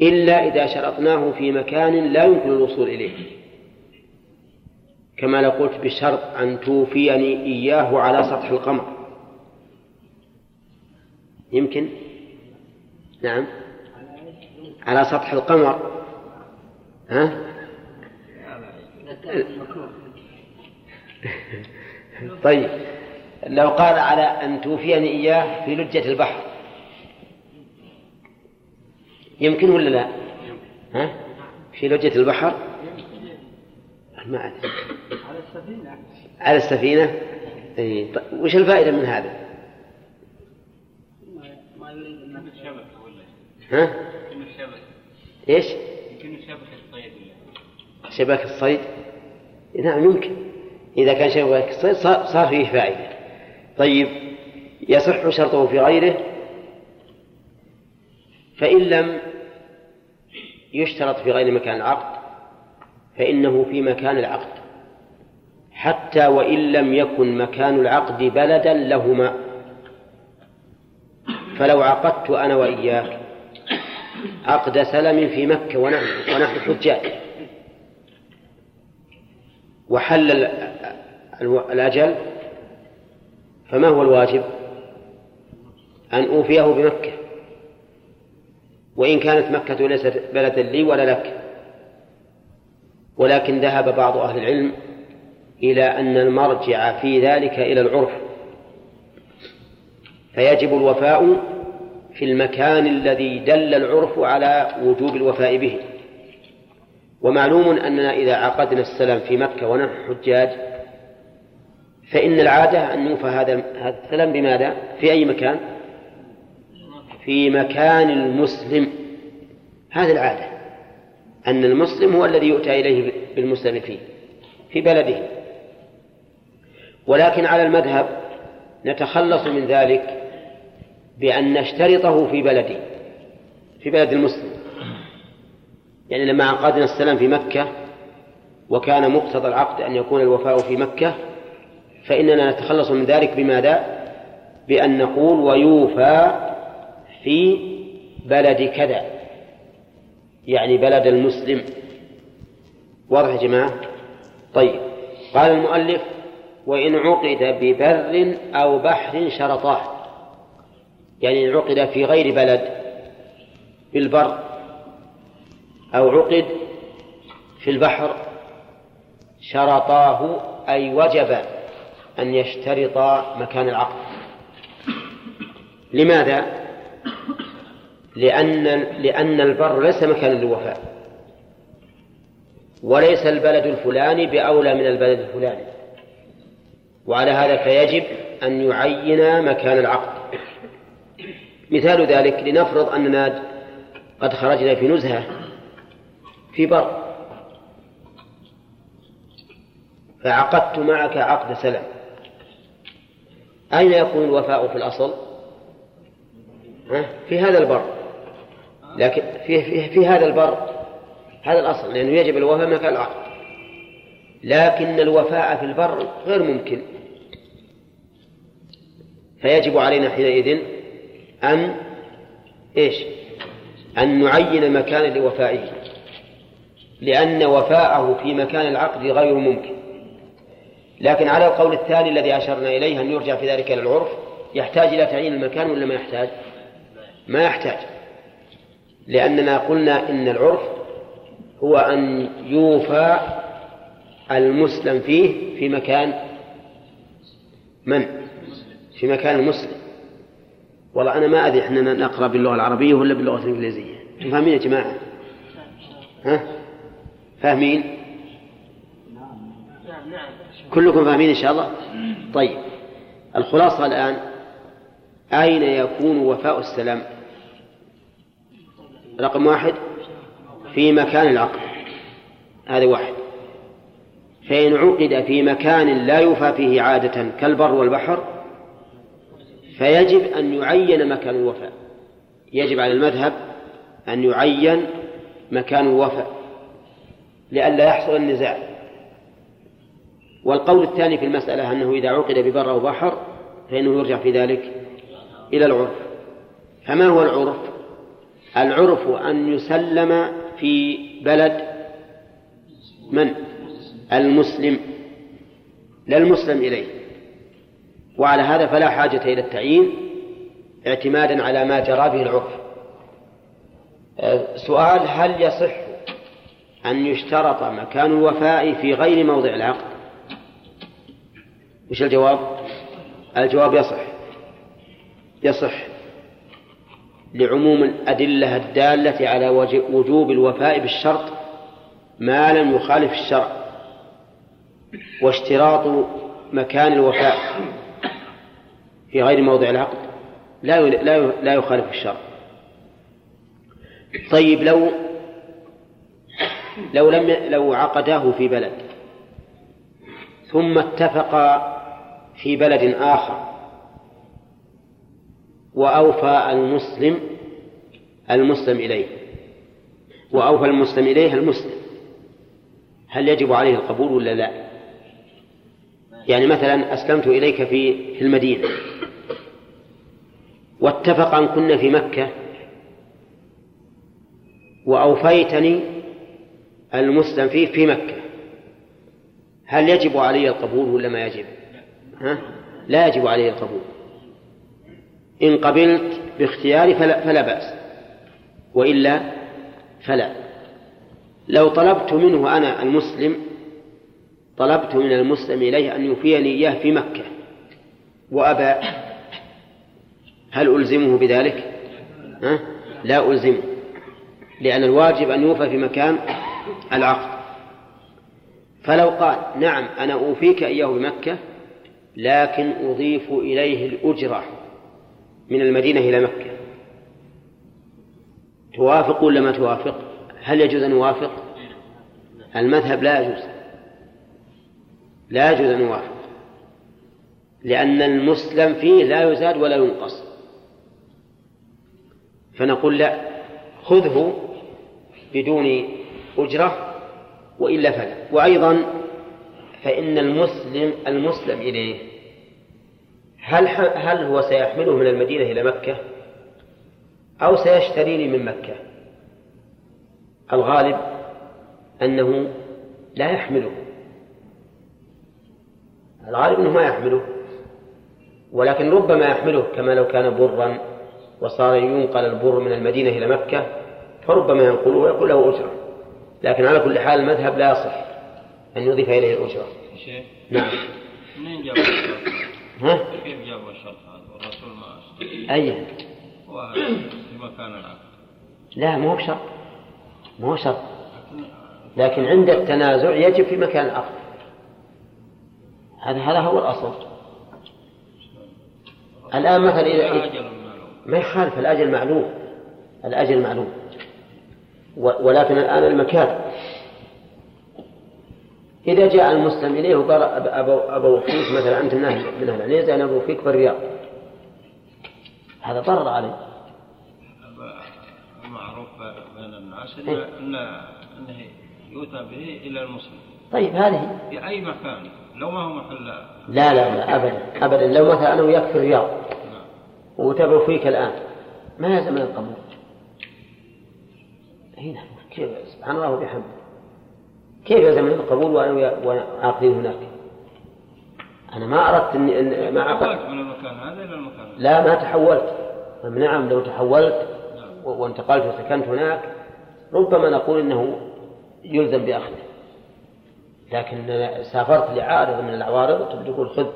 S1: إلا إذا شرطناه في مكان لا يمكن الوصول إليه. كما لو قلت بشرط أن توفيني إياه على سطح القمر. يمكن؟ نعم. على سطح القمر. ها؟ طيب. لو قال على أن توفيني إياه في لجة البحر. يمكن ولا لا؟ ها؟ في لجة البحر؟ ما أدري.
S5: على السفينة.
S1: على السفينة؟ إيه. طيب وش الفائدة من هذا؟
S5: ما يريد أن
S3: شبكة ولا
S1: ها؟
S3: يمكن الشبكة
S1: إيش؟
S3: يمكن شبكة الصيد ولا
S1: شبكة الصيد؟ نعم يمكن. إذا كان شبكة الصيد صار, صار فيه فائدة. طيب يصح شرطه في غيره؟ فإن لم يشترط في غير مكان العقد فإنه في مكان العقد. حتى وإن لم يكن مكان العقد بلدا لهما. فلو عقدت أنا وإياك عقد سلم في مكة ونحن ونحن حجاج وحل ال- ال- الأجل فما هو الواجب؟ أن أوفيه بمكة. وإن كانت مكة ليست بلدا لي ولا لك. ولكن ذهب بعض أهل العلم إلى أن المرجع في ذلك إلى العرف فيجب الوفاء في المكان الذي دل العرف على وجوب الوفاء به ومعلوم أننا إذا عقدنا السلام في مكة ونحن حجاج فإن العادة أن يوفى هذا السلام بماذا؟ في أي مكان؟ في مكان المسلم هذه العادة أن المسلم هو الذي يؤتى إليه بالمسلم فيه في بلده. ولكن على المذهب نتخلص من ذلك بأن نشترطه في بلدي في بلد المسلم. يعني لما عقدنا السلام في مكة وكان مقتضى العقد أن يكون الوفاء في مكة فإننا نتخلص من ذلك بماذا؟ بأن نقول ويوفى في بلد كذا. يعني بلد المسلم واضح يا جماعة؟ طيب قال المؤلف وإن عقد ببر أو بحر شرطاه يعني إن عقد في غير بلد بالبر أو عقد في البحر شرطاه أي وجب أن يشترط مكان العقد لماذا؟ لأن لأن البر ليس مكانا للوفاء وليس البلد الفلاني بأولى من البلد الفلاني. وعلى هذا فيجب أن يعين مكان العقد. مثال ذلك لنفرض أننا قد خرجنا في نزهة في بر. فعقدت معك عقد سلام أين يكون الوفاء في الأصل؟ في هذا البر. لكن في, في, في هذا البر هذا الأصل لأنه يجب الوفاء مكان العقد. لكن الوفاء في البر غير ممكن. فيجب علينا حينئذ أن إيش؟ أن نعين مكانا لوفائه. لأن وفاءه في مكان العقد غير ممكن. لكن على القول الثاني الذي أشرنا إليه أن يرجع في ذلك إلى العرف يحتاج إلى تعيين المكان ولا ما يحتاج؟ ما يحتاج. لأننا قلنا إن العرف هو أن يوفى المسلم فيه في مكان من؟ في مكان المسلم. والله أنا ما أدري إحنا نقرأ باللغة العربية ولا باللغة الإنجليزية. أنتم فاهمين يا جماعة؟ ها؟ فاهمين؟ كلكم فاهمين إن شاء الله؟ طيب. الخلاصة الآن أين يكون وفاء السلام؟ رقم واحد في مكان العقد هذا واحد. فإن عقد في مكان لا يوفى فيه عادة كالبر والبحر فيجب أن يعين مكان الوفاء. يجب على المذهب أن يعين مكان الوفاء لئلا يحصل النزاع. والقول الثاني في المسألة أنه إذا عقد ببر أو بحر فإنه يرجع في ذلك إلى العرف. فما هو العرف؟ العرف أن يسلم في بلد من؟ المسلم. لا المسلم إليه. وعلى هذا فلا حاجة إلى التعيين اعتمادا على ما جرى به العرف. أه، سؤال هل يصح أن يشترط مكان الوفاء في غير موضع العقد؟ وش الجواب؟ الجواب يصح. يصح. لعموم الأدلة الدالة على وجوب الوفاء بالشرط ما لم يخالف الشرع واشتراط مكان الوفاء في غير موضع العقد لا لا يخالف الشرع. طيب لو لو لم لو عقداه في بلد ثم اتفقا في بلد آخر وأوفى المسلم المسلم إليه وأوفى المسلم إليه المسلم هل يجب عليه القبول ولا لا؟ يعني مثلا أسلمت إليك في المدينة واتفق أن كنا في مكة وأوفيتني المسلم فيه في مكة هل يجب علي القبول ولا ما يجب؟ ها؟ لا يجب علي القبول إن قبلت باختياري فلا, فلا بأس وإلا فلا لو طلبت منه أنا المسلم طلبت من المسلم إليه أن يوفيني إياه في مكة وأبى هل ألزمه بذلك؟ ها؟ لا ألزمه لأن الواجب أن يوفى في مكان العقد فلو قال نعم أنا أوفيك إياه بمكة لكن أضيف إليه الأجرة من المدينة إلى مكة. توافق ولا ما توافق؟ هل يجوز أن نوافق المذهب لا يجوز. لا يجوز أن نوافق لأن المسلم فيه لا يزاد ولا ينقص. فنقول لا خذه بدون أجرة وإلا فلا. وأيضا فإن المسلم المسلم إليه هل هل هو سيحمله من المدينة إلى مكة؟ أو سيشتريني من مكة؟ الغالب أنه لا يحمله. الغالب أنه ما يحمله. ولكن ربما يحمله كما لو كان برا وصار ينقل البر من المدينة إلى مكة فربما ينقله ويقول له أجرة. لكن على كل حال المذهب لا يصح أن يضيف إليه الأجرة. نعم.
S3: منين جاب؟
S1: ها؟
S3: كيف جاب الشرط هذا؟ والرسول ما
S1: أي.
S3: هو في مكان العقد.
S1: لا مو بشرط. مو شرط. لكن عند التنازع يجب في مكان العقد. هذا هذا هو الأصل. الآن مثلا إذا ما يخالف الأجل معلوم الأجل معلوم ولكن الآن المكان. إذا جاء المسلم إليه وقال أب- أبو, أبو فيك مثلا أنت من أهل من أهل عنيزة أنا أبو فيك بالرياض هذا ضرر عليه.
S3: المعروف بين الناس
S1: إيه.
S3: إن أنه يؤتى به إلى المسلم.
S1: طيب هذه.
S3: في أي مكان؟ لو ما هو محل.
S1: لا لا لا أبدا أبدا. لو مثلا أنا وياك في الرياض.
S3: نعم.
S1: وتبع فيك الآن. ما يلزم من القبول. هنا. كيف سبحان الله وبحمده. كيف يلزم من القبول وأنا عاقدين هناك؟ أنا ما أردت إني إن ما عقد
S3: تحولت من المكان هذا إلى المكان.
S1: لا ما تحولت. نعم لو تحولت
S3: نعم.
S1: وانتقلت وسكنت هناك ربما نقول إنه يلزم بأخذه لكن سافرت لعارض من العوارض تقول خذ.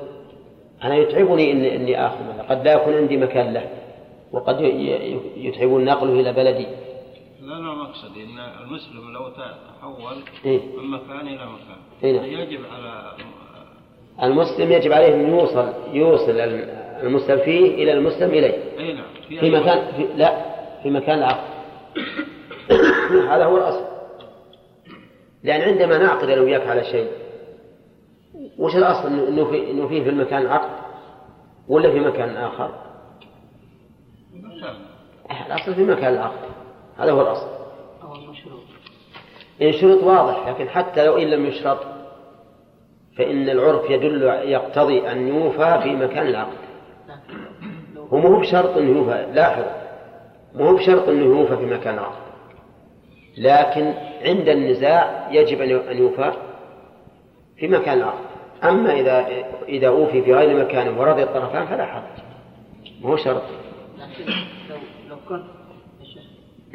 S1: أنا يتعبني إني آخذ مثلا قد لا يكون عندي مكان له وقد يتعبني نقله إلى بلدي.
S3: لا أنا مقصدي أن المسلم لو تحول
S1: إيه؟
S3: من مكان إلى مكان.
S1: إيه. نعم.
S3: يجب على
S1: المسلم يجب عليه أن يوصل يوصل المسلم فيه إلى المسلم إليه.
S3: أي نعم.
S1: في
S3: أي
S1: مكان في لا في مكان العقد هذا هو الأصل. لأن عندما نعقد أنا وياك على شيء وش الأصل؟ إنه- إنه في إنه فيه في المكان العقد ولا في مكان آخر؟
S3: مكان.
S1: الأصل في مكان العقد هذا هو الأصل.
S5: أو
S1: إن شرط واضح لكن حتى لو إن لم يشرط فإن العرف يدل يقتضي أن يوفى في مكان العقد هو مو بشرط أنه يوفى لاحظ مو بشرط أنه يوفى في مكان العقد لكن عند النزاع يجب أن يوفى في مكان العقد أما إذا إذا أوفي في غير مكان ورضي الطرفان فلا حرج. مو شرط.
S5: لكن لو لو كنت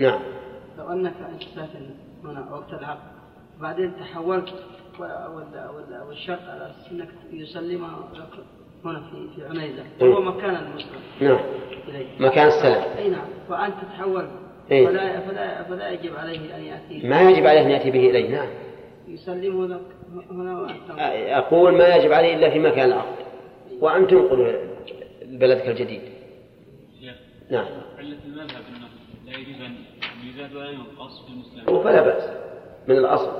S1: نعم.
S5: لو أنك ساكن هنا وقت العقد بعدين تحولت و- وال- وال- والشرط على أساس أنك يسلمها لك هنا في في عنيزة
S1: إيه.
S5: وهو مكان المسلم.
S1: نعم.
S5: إليه
S1: مكان السلام.
S5: أي نعم. فأنت تحول.
S1: إيه.
S5: فلا فلا فلا يجب عليه أن يأتي.
S1: ما يجب عليه أن يأتي به إليه نعم.
S5: يسلمه لك هنا وأنت.
S1: أقول ما يجب عليه إلا في مكان العقد وأن تنقله لبلدك الجديد. نعم.
S2: علة المذهب أنه لا يجوز أن
S1: فلا بأس. من الأصل.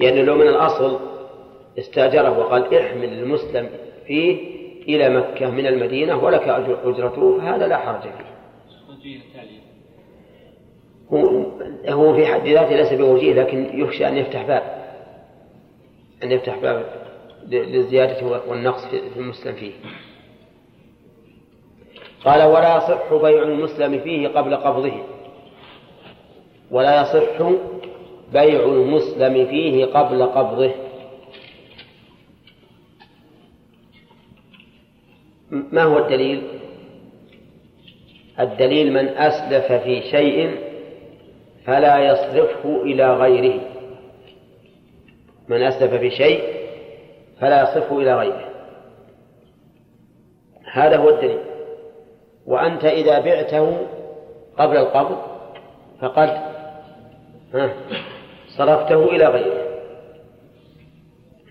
S1: لأنه لو من الأصل استأجره وقال احمل المسلم فيه إلى مكة من المدينة ولك أجر- أجرته فهذا لا حرج فيه. هو هو في حد ذاته ليس بوجيه لكن يخشى أن يفتح باب أن يفتح باب للزيادة والنقص في المسلم فيه. قال ولا يصح بيع المسلم فيه قبل قبضه. ولا يصح بيع المسلم فيه قبل قبضه. ما هو الدليل؟ الدليل من أسلف في شيء فلا يصرفه إلى غيره. من أسلف في شيء فلا يصرفه إلى غيره. هذا هو الدليل. وأنت إذا بعته قبل القبض فقد صرفته إلى غيره.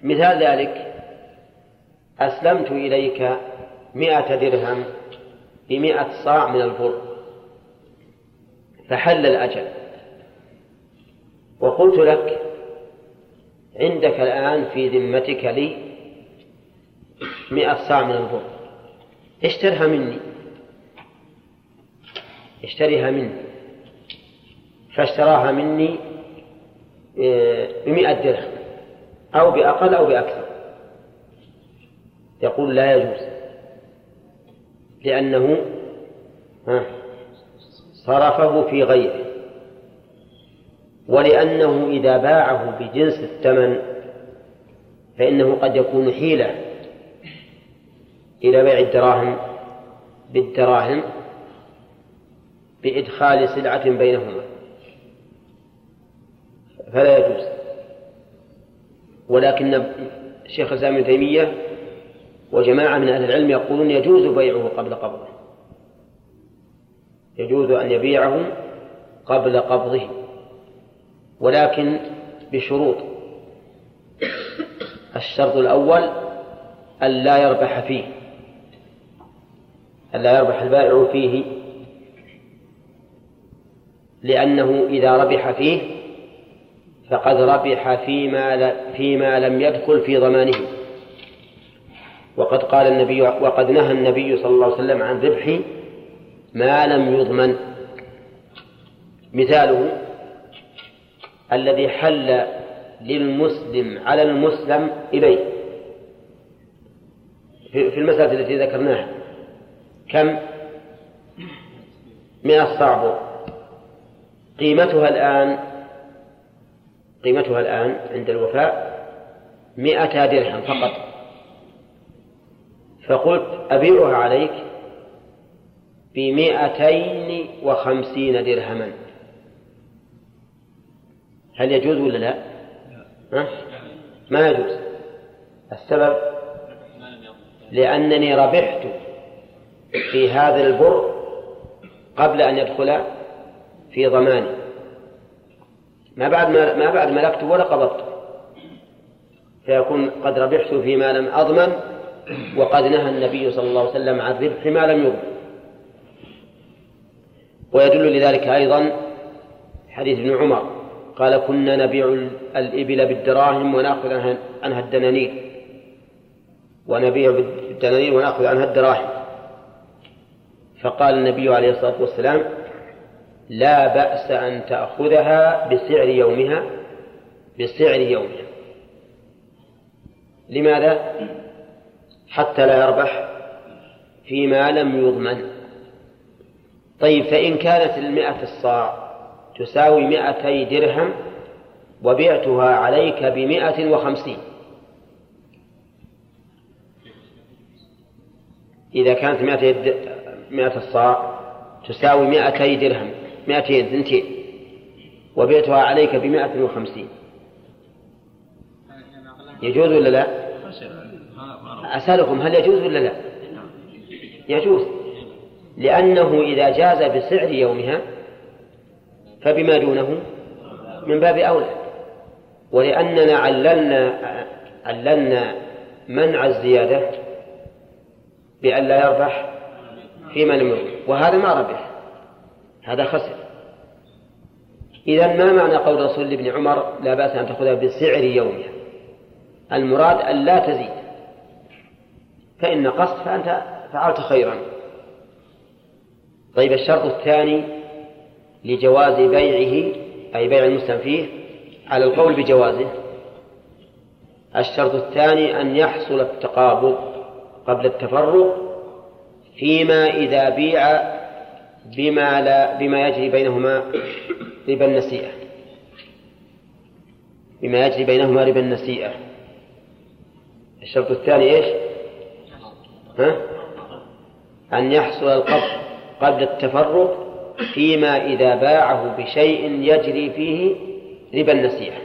S1: مثال ذلك أسلمت إليك مئة درهم بمئة صاع من البر فحل الأجل. وقلت لك عندك الآن في ذمتك لي مئة صاع من البر. اشترها مني؟ اشتريها مني. فاشتراها مني آه، بمئة درهم أو بأقل أو بأكثر. يقول لا يجوز لأنه صرفه في غيره. ولأنه إذا باعه بجنس الثمن فإنه قد يكون حيلة إلى بيع الدراهم بالدراهم بإدخال سلعة بينهما. فلا يجوز. ولكن الشيخ الإسلام ابن تيمية وجماعة من أهل العلم يقولون يجوز بيعه قبل قبضه. يجوز أن يبيعه قبل قبضه. ولكن بشروط. الشرط الأول أن لا يربح فيه. أن لا يربح البائع فيه. لأنه إذا ربح فيه فقد ربح فيما فيما لم يدخل في ضمانه. وقد قال النبي وقد نهى النبي صلى الله عليه وسلم عن ربح ما لم يضمن. مثاله الذي حل للمسلم على المسلم إليه. في المسألة التي ذكرناها. كم؟ من الصعب قيمتها الآن قيمتها الآن عند الوفاء مئة درهم فقط. فقلت أبيعها عليك بمئتين وخمسين درهما. هل يجوز ولا لا؟ ما يجوز. السبب؟ لأنني ربحت في هذا البر قبل أن يدخل في ضماني. ما بعد ما, ما بعد ملكته ولا قبضته. فيكون قد ربحت فيما لم أضمن وقد نهى النبي صلى الله عليه وسلم عن ربح ما لم يضمن. ويدل لذلك أيضا حديث ابن عمر قال كنا نبيع الإبل بالدراهم ونأخذ عنها الدنانير. ونبيع بالدنانير ونأخذ عنها الدراهم. فقال النبي عليه الصلاة والسلام لا بأس أن تأخذها بسعر يومها بسعر يومها. لماذا؟ حتى لا يربح فيما لم يضمن. طيب فإن كانت المئة الصاع تساوي مئتي درهم وبعتها عليك بمئة وخمسين. إذا كانت مئة الصاع تساوي مئتي درهم. مئتين ثنتين وبعتها عليك بمئة وخمسين. يجوز ولا لا؟ أسألكم هل يجوز ولا لا؟ يجوز لأنه إذا جاز بسعر يومها فبما دونه من باب أولى. ولأننا عللنا عللنا منع الزيادة بأن لا يربح فيما لم وهذا ما ربح. هذا خسر. إذا ما معنى قول رسول ابن عمر لا بأس أن تأخذها بسعر يومها؟ المراد أن لا تزيد. فإن قصد فأنت فعلت خيرا. طيب الشرط الثاني لجواز بيعه أي بيع المسلم فيه على القول بجوازه. الشرط الثاني أن يحصل التقابض قبل التفرق فيما إذا بيع بما لا بما يجري بينهما ربا النسيئة بما يجري بينهما ربا النسيئة الشرط الثاني إيش؟ ها؟ أن يحصل القبض قبل التفرق فيما إذا باعه بشيء يجري فيه ربا النسيئة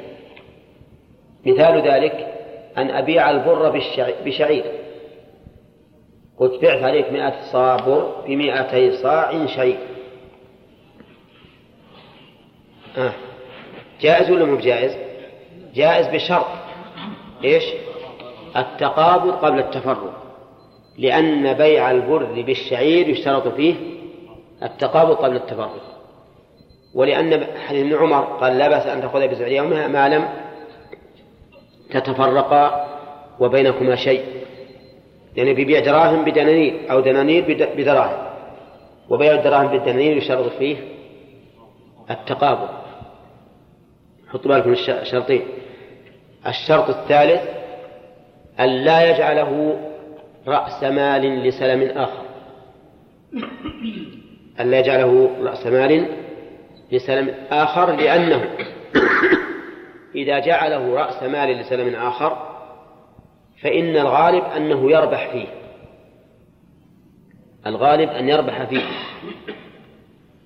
S1: مثال ذلك أن أبيع البر بشعير قلت بعت عليك مئة صاع بر بمئتي صاع شيء آه. جائز ولا مو جائز؟ جائز بشرط إيش؟ التقابض قبل التفرق لأن بيع البر بالشعير يشترط فيه التقابض قبل التفرق ولأن حديث ابن عمر قال لا بأس أن تأخذ بسعر يومها ما لم تتفرقا وبينكما شيء يعني ببيع دراهم بدنانير أو دنانير بدراهم. وبيع الدراهم بالدنانير يشترط فيه التقابض. حطوا بالكم الشرطين. الشرط الثالث أن لا يجعله رأس مال لسلم آخر. أن لا يجعله رأس مال لسلم آخر لأنه إذا جعله رأس مال لسلم آخر فإن الغالب أنه يربح فيه. الغالب أن يربح فيه.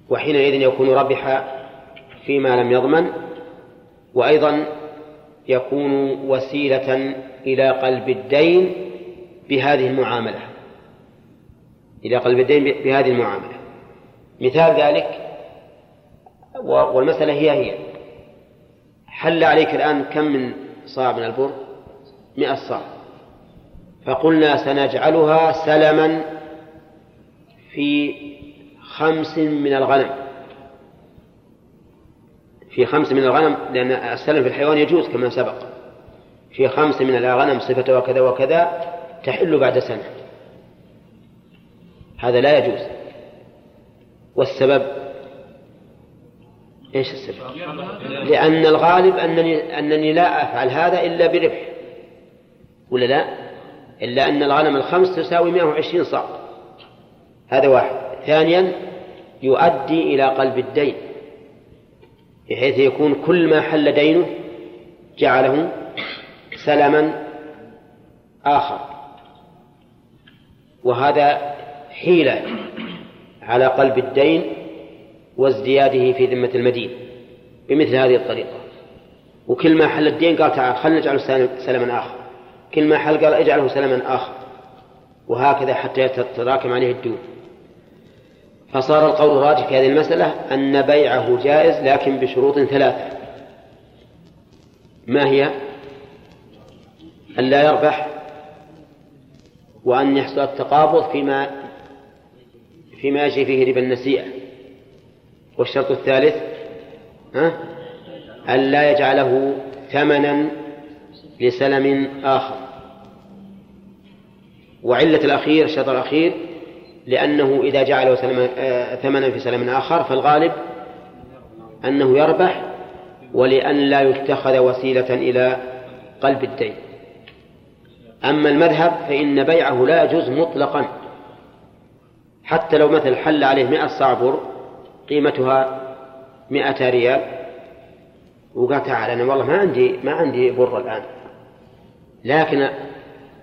S1: وحينئذ يكون ربح فيما لم يضمن وأيضا يكون وسيلة إلى قلب الدين بهذه المعاملة. إلى قلب الدين بهذه المعاملة. مثال ذلك والمسألة هي هي. حل عليك الآن كم من صاع من البر؟ مئة صاع. فقلنا سنجعلها سلما في خمس من الغنم. في خمس من الغنم لأن السلم في الحيوان يجوز كما سبق. في خمس من الغنم صفة وكذا وكذا تحل بعد سنة. هذا لا يجوز. والسبب؟ إيش السبب؟ لأن الغالب أنني أنني لا أفعل هذا إلا بربح. ولا لا؟ إلا أن الغنم الخمس تساوي 120 صاع هذا واحد. ثانيا يؤدي إلى قلب الدين بحيث يكون كل ما حل دينه جعله سلما آخر. وهذا حيلة على قلب الدين وازدياده في ذمة المدين بمثل هذه الطريقة. وكل ما حل الدين قال تعال خلنا نجعله سلما آخر. كل ما حل قال اجعله سلما آخر وهكذا حتى يتراكم عليه الدون فصار القول الراجح في هذه المسألة أن بيعه جائز لكن بشروط ثلاثة ما هي؟ أن لا يربح وأن يحصل التقابض فيما فيما يجري فيه ربا النسيئة والشرط الثالث ها؟ أن لا يجعله ثمنا لسلم آخر. وعلة الأخير الشرط الأخير لأنه إذا جعله آه، ثمنا في سلم آخر فالغالب أنه يربح ولأن لا يتخذ وسيلة إلى قلب الدين. أما المذهب فإن بيعه لا يجوز مطلقا. حتى لو مثل حل عليه مئة صاع بر قيمتها مئة ريال وقال تعال أنا والله ما عندي ما عندي بر الآن. لكن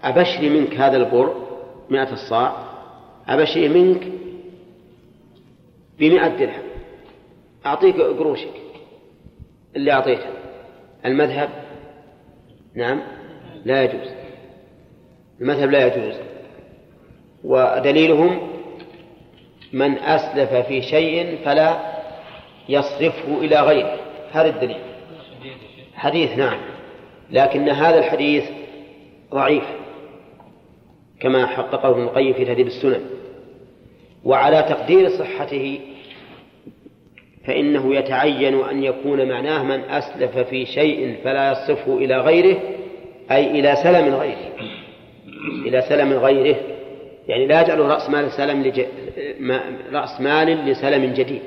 S1: أبشري منك هذا البر مئة الصاع أبشري منك بمئة درهم. أعطيك قروشك اللي أعطيته المذهب؟ نعم لا يجوز. المذهب لا يجوز. ودليلهم من أسلف في شيء فلا يصرفه إلى غيره. هذا الدليل. حديث نعم. لكن هذا الحديث ضعيف كما حققه ابن القيم في تهذيب السنن. وعلى تقدير صحته فإنه يتعين أن يكون معناه من أسلف في شيء فلا يصرفه إلى غيره أي إلى سلم غيره. إلى سلم غيره يعني لا يجعل رأس مال سلم لج... رأس مال لسلم جديد.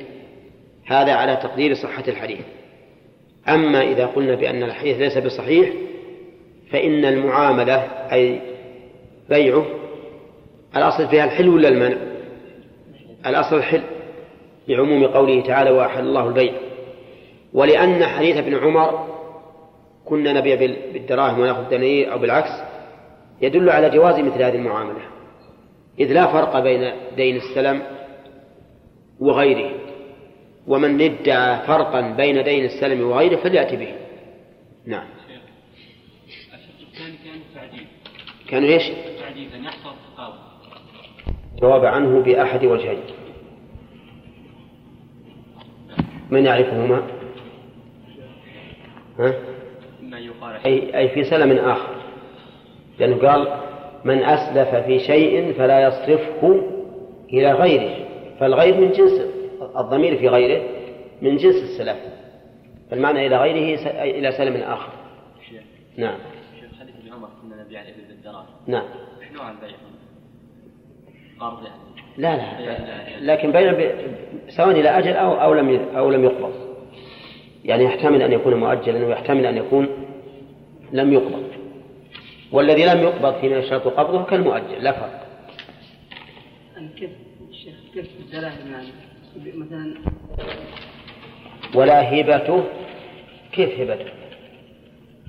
S1: هذا على تقدير صحة الحديث. أما إذا قلنا بأن الحديث ليس بصحيح فإن المعاملة أي بيعه الأصل فيها الحل ولا المنع؟ الأصل الحل لعموم قوله تعالى وأحل الله البيع ولأن حديث ابن عمر كنا نبيع بالدراهم ونأخذ دنانير أو بالعكس يدل على جواز مثل هذه المعاملة إذ لا فرق بين دين السلم وغيره ومن ادعى فرقا بين دين السلم وغيره فليأتي به. نعم
S2: الثاني كان التعديل
S1: كانوا
S2: إيش؟
S1: جواب عنه بأحد وجهين من يعرفهما؟ ها؟ أي أي في سلم آخر لأنه قال من أسلف في شيء فلا يصرفه إلى غيره فالغير من جنس الضمير في غيره من جنس السلف فالمعنى إلى غيره إلى سلم آخر نعم
S3: شيخ حديث ابن عمر كنا نبيع الابل بالدراهم
S1: نعم.
S3: نوع البيع؟ قرض يعني.
S1: لا لا لكن بين ب- سواء إلى أجل أو أو لم ي- أو لم يقبض. يعني يحتمل أن يكون مؤجلا ويحتمل أن يكون لم يقبض. والذي لم يقبض فيما يشترط قبضه كالمؤجل لا فرق.
S5: يعني كيف الشيخ كيف الدراهم يعني مثلا
S1: ولا هبته كيف هبته؟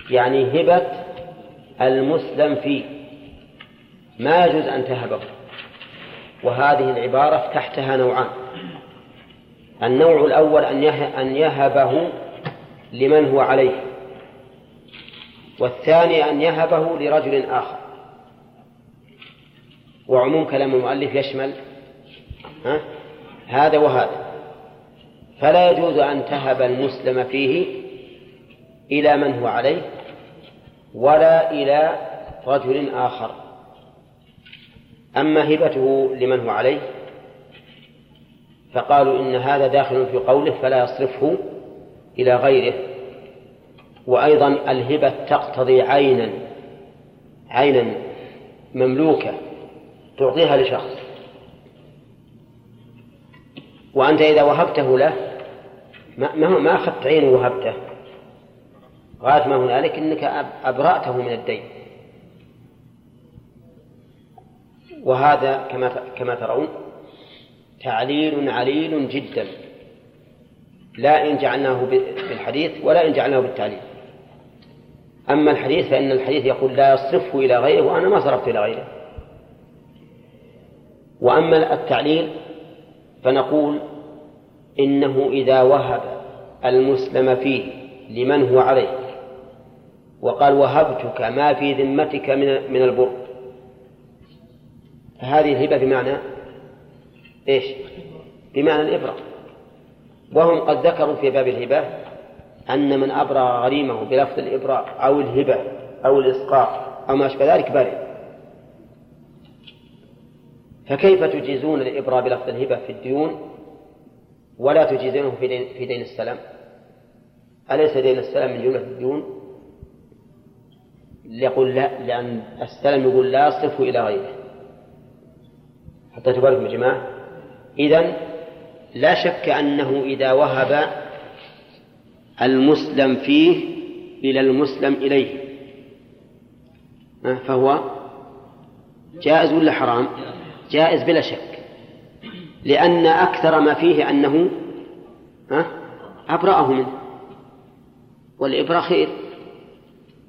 S1: يعني هبة المسلم فيه. ما يجوز أن تهبه وهذه العبارة تحتها نوعان. النوع الأول أن يه- أن يهبه لمن هو عليه. والثاني أن يهبه لرجل آخر. وعموم كلام المؤلف يشمل ها؟ هذا وهذا. فلا يجوز أن تهب المسلم فيه إلى من هو عليه. ولا إلى رجل آخر. أما هبته لمن هو عليه فقالوا إن هذا داخل في قوله فلا يصرفه إلى غيره. وأيضا الهبة تقتضي عينا عينا مملوكة تعطيها لشخص. وأنت إذا وهبته له ما ما أخذت عينه وهبته؟ غاية ما هنالك أنك أب- أبرأته من الدين. وهذا كما كما ترون تعليل عليل جدا. لا إن جعلناه بالحديث ولا إن جعلناه بالتعليل. أما الحديث فإن الحديث يقول لا يصرفه إلى غيره وأنا ما صرفت إلى غيره. وأما التعليل فنقول إنه إذا وهب المسلم فيه لمن هو عليه وقال وهبتك ما في ذمتك من من البر فهذه الهبة بمعنى إيش؟ بمعنى الإبرة. وهم قد ذكروا في باب الهبة أن من أبرى غريمه بلفظ الإبراء أو الهبة أو الإسقاط أو ما أشبه ذلك برئ فكيف تجيزون الإبراء بلفظ الهبة في الديون ولا تجيزونه في دين, في دين السلام؟ أليس دين السلام من جملة الديون؟ يقول لا لأن السلام يقول لا يصرفه إلى غيره. حتى تبارك يا جماعة؟ إذن لا شك أنه إذا وهب المسلم فيه إلى المسلم إليه فهو جائز ولا حرام؟ جائز بلا شك لأن أكثر ما فيه أنه أبرأه منه والإبراء خير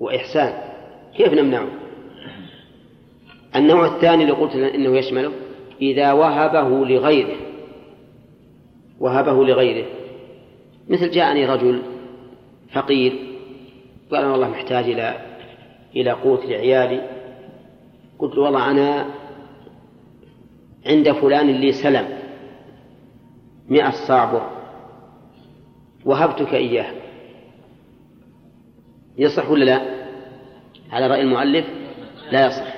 S1: وإحسان. كيف نمنعه؟ النوع الثاني اللي قلت إنه يشمله إذا وهبه لغيره وهبه لغيره. مثل جاءني رجل فقير قال أنا والله محتاج إلى إلى قوت لعيالي. قلت له والله أنا عند فلان لي سلم مئة صاع وهبتك إياه. يصح ولا لا؟ على رأي المؤلف لا يصح.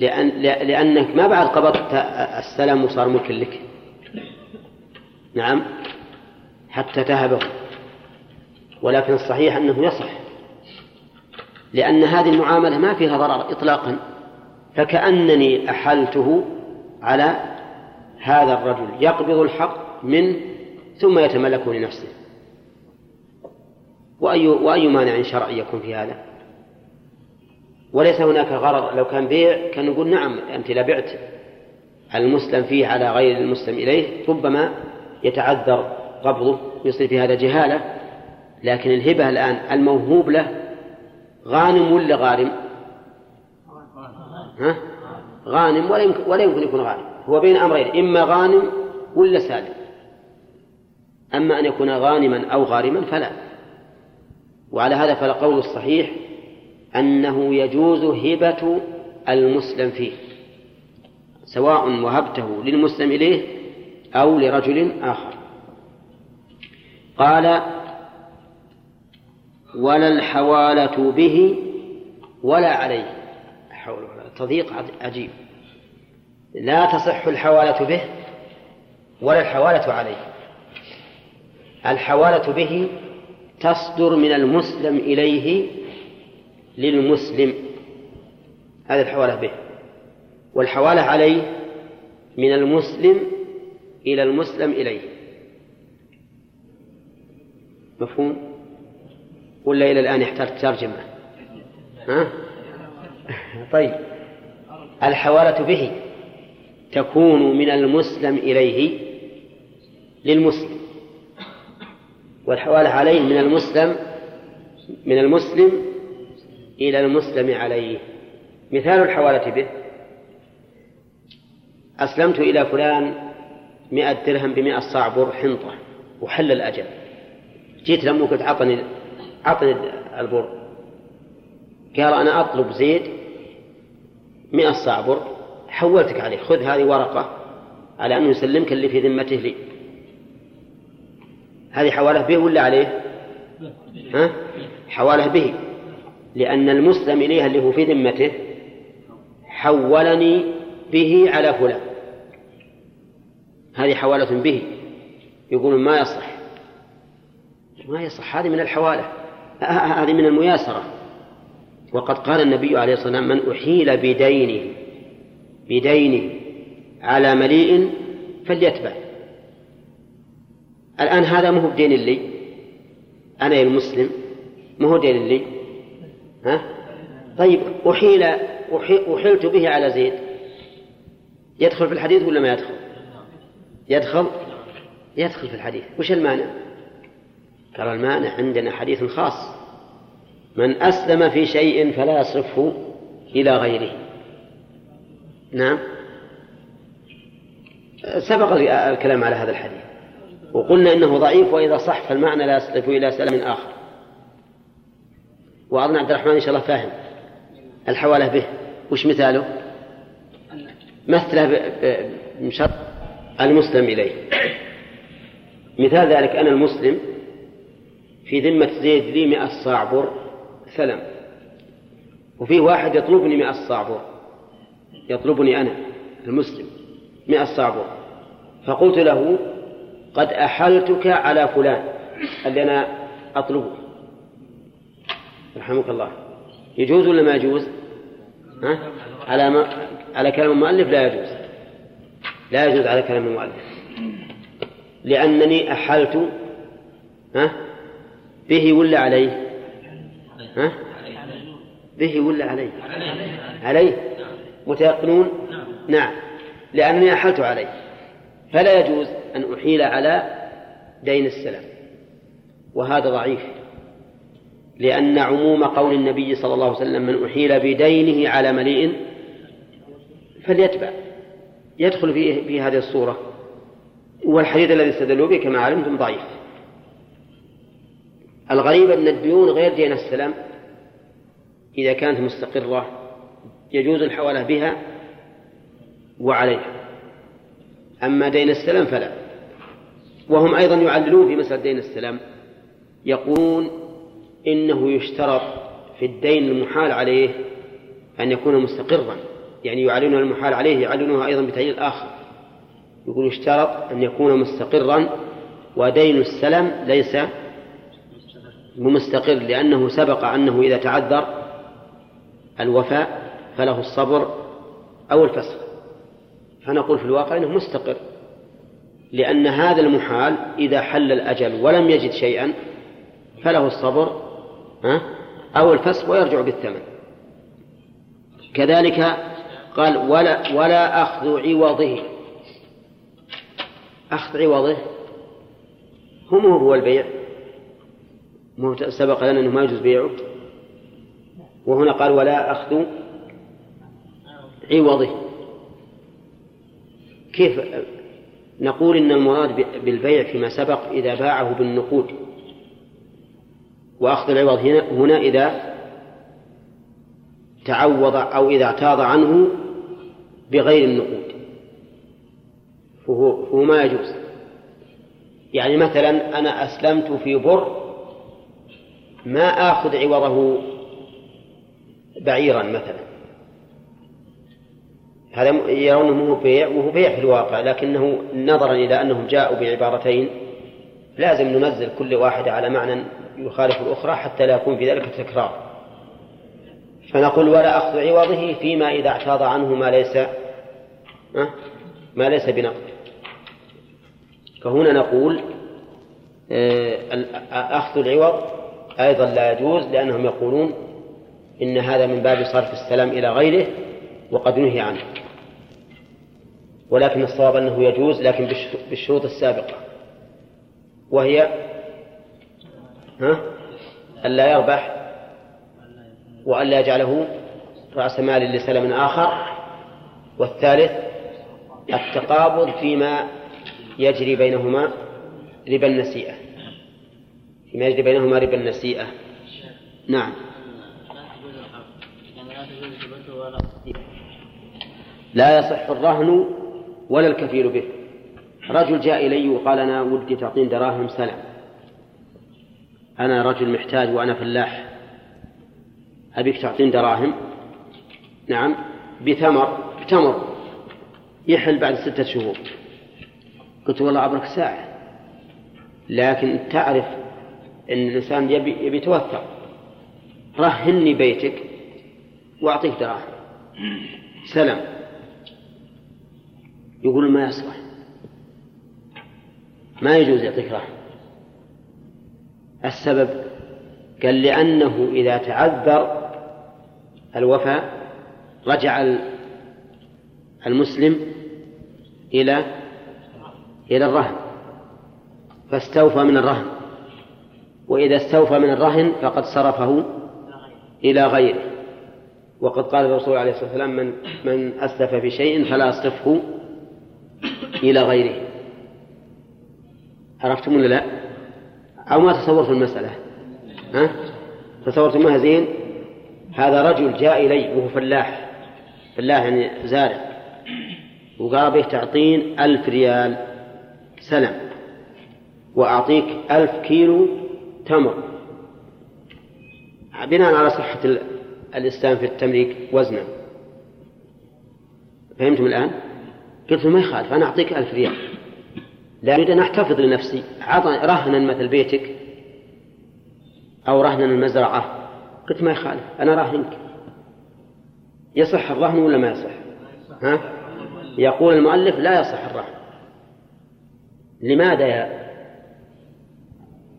S1: لأن لأنك ما بعد قبضت السلم وصار ملكا لك. نعم. حتى تهبه. ولكن الصحيح أنه يصح. لأن هذه المعاملة ما فيها ضرر إطلاقا. فكأنني أحلته على هذا الرجل. يقبض الحق منه ثم يتملكه لنفسه. وأي وأي مانع شرعي يكون في هذا؟ وليس هناك غرض. لو كان بيع كان نقول نعم أنت لا بعت المسلم فيه على غير المسلم إليه ربما يتعذر قبضه يصير في هذا جهالة. لكن الهبة الآن الموهوب له غانم ولا غارم؟ ها؟ غانم ولا يمكن, ولا يمكن يكون غارم هو بين أمرين إما غانم ولا سالم. أما أن يكون غانما أو غارما فلا. وعلى هذا فالقول الصحيح أنه يجوز هبة المسلم فيه سواء وهبته للمسلم إليه أو لرجل آخر. قال ولا الحوالة به ولا عليه حول ولا تضييق عجيب. لا تصح الحوالة به ولا الحوالة عليه. الحوالة به تصدر من المسلم إليه للمسلم. هذه الحوالة به. والحوالة عليه من المسلم إلى المسلم إليه. مفهوم؟ ولا إلى الآن يحتاج ترجمة؟ ها؟ طيب. الحوالة به تكون من المسلم إليه للمسلم. والحوالة عليه من المسلم من المسلم إلى المسلم عليه. مثال الحوالة به. أسلمت إلى فلان مئة درهم بمئة صاع بر حنطة وحل الأجل. جيت لما قلت عطني عطني البر. قال أنا أطلب زيد مئة صاع بر حولتك عليه خذ هذه ورقة على أنه يسلمك اللي في ذمته لي. هذه حوالة به ولا عليه؟ ها؟ حوالة به. لأن المسلم إليها اللي هو في ذمته حولني به على فلان. هذه حوالة به. يقولون ما يصح. ما يصح. هذه من الحوالة. هذه من المياسرة. وقد قال النبي عليه الصلاة والسلام من أحيل بدينه بدينه على مليء فليتبع. الآن هذا ما هو بدين لي أنا المسلم ما هو دين لي ها؟ طيب أحيل أحيلت به على زيد. يدخل في الحديث ولا ما يدخل؟ يدخل؟ يدخل في الحديث. وش المانع؟ قال المانع عندنا حديث خاص. من أسلم في شيء فلا يصرفه إلى غيره. نعم. سبق الكلام على هذا الحديث. وقلنا إنه ضعيف وإذا صح فالمعنى لا يصرف إلى سلام آخر. وأظن عبد الرحمن إن شاء الله فاهم. الحوالة به. وش مثاله؟ مثله بشرط المسلم إليه. مثال ذلك أنا المسلم في ذمة زيد لي مئة صاع بر سلم. وفي واحد يطلبني مئة صاع بر يطلبني أنا المسلم. مئة صاع بر فقلت له قد أحلتك على فلان اللي أنا أطلبه. رحمك الله. يجوز ولا ما يجوز؟ ها؟ على ما على كلام المؤلف لا يجوز. لا يجوز على كلام المؤلف. لأنني أحلت ها؟ به ولا عليه؟ ها؟ به ولا عليه؟ عليه. متيقنون؟ نعم. لأنني أحلت عليه. فلا يجوز أن أحيل على دين السلام وهذا ضعيف لأن عموم قول النبي صلى الله عليه وسلم من أحيل بدينه على مليء فليتبع يدخل في, في هذه الصورة والحديث الذي استدلوا به كما علمتم ضعيف. الغريب أن الديون غير دين السلام إذا كانت مستقرة يجوز الحوالة بها وعليها. أما دين السلام فلا. وهم أيضا يعللون في مسألة دين السلام. يقولون إنه يشترط في الدين المحال عليه أن يكون مستقرا. يعني يعلنون المحال عليه يعلنونها أيضا بتعليل آخر. يقول يشترط أن يكون مستقرا ودين السلم ليس مستقر لأنه سبق أنه إذا تعذر الوفاء فله الصبر أو الفسخ. فنقول في الواقع أنه مستقر لأن هذا المحال إذا حل الأجل ولم يجد شيئا فله الصبر أو الفسخ ويرجع بالثمن. كذلك قال ولا ولا أخذ عوضه. أخذ عوضه هم هو البيع. سبق لنا أنه ما يجوز بيعه. وهنا قال ولا أخذ عوضه. كيف نقول إن المراد بالبيع فيما سبق إذا باعه بالنقود؟ وأخذ العوض هنا, هنا إذا تعوض أو إذا اعتاض عنه بغير النقود. فهو, ما يجوز. يعني مثلا أنا أسلمت في بر ما آخذ عوضه بعيرا مثلا. هذا يرونه بيع وهو بيع في الواقع لكنه نظرا إلى أنهم جاءوا بعبارتين لازم ننزل كل واحدة على معنى يخالف الأخرى حتى لا يكون في ذلك تكرار. فنقول ولا أخذ عوضه فيما إذا اعتاض عنه ما ليس ما ليس بنقد. فهنا نقول آه، أخذ العوض أيضا لا يجوز لأنهم يقولون إن هذا من باب صرف السلام إلى غيره وقد نهي عنه. ولكن الصواب أنه يجوز لكن بالشروط السابقة. وهي ها؟ ألا يربح وألا يجعله رأس مال لسلم آخر. والثالث التقابض فيما يجري بينهما ربا النسيئة. فيما يجري بينهما ربا النسيئة. نعم. لا يصح الرهن ولا الكفيل به. رجل جاء إلي وقال أنا ودي تعطين دراهم سلم أنا رجل محتاج وأنا فلاح. أبيك تعطين دراهم؟ نعم. بثمر بتمر. يحل بعد ستة شهور. قلت والله عبرك ساعة. لكن تعرف أن الإنسان يبي, يبي يتوثق رهني بيتك وأعطيك دراهم. سلام. يقول ما يصلح. ما يجوز يعطيك رهن السبب قال لأنه إذا تعذر الوفاء رجع المسلم إلى إلى الرهن. فاستوفى من الرهن. وإذا استوفى من الرهن فقد صرفه إلى غيره. وقد قال الرسول عليه الصلاة والسلام من من أسلف في شيء فلا يصرفه إلى غيره عرفتم ولا لا؟ أو ما تصورت المسألة؟ ها؟ تصورتموها زين؟ هذا رجل جاء إلي وهو فلاح فلاح يعني زارع وقال به تعطين ألف ريال سلم وأعطيك ألف كيلو تمر بناء على صحة الإسلام في التمليك وزنا فهمتم الآن؟ قلت له ما يخالف أنا أعطيك ألف ريال. لا أريد أن أحتفظ لنفسي. رهنا مثل بيتك أو رهنا المزرعة قلت ما يخالف أنا راهنك. يصح الرهن ولا ما يصح؟ ها؟ يقول المؤلف لا يصح الرهن. لماذا يا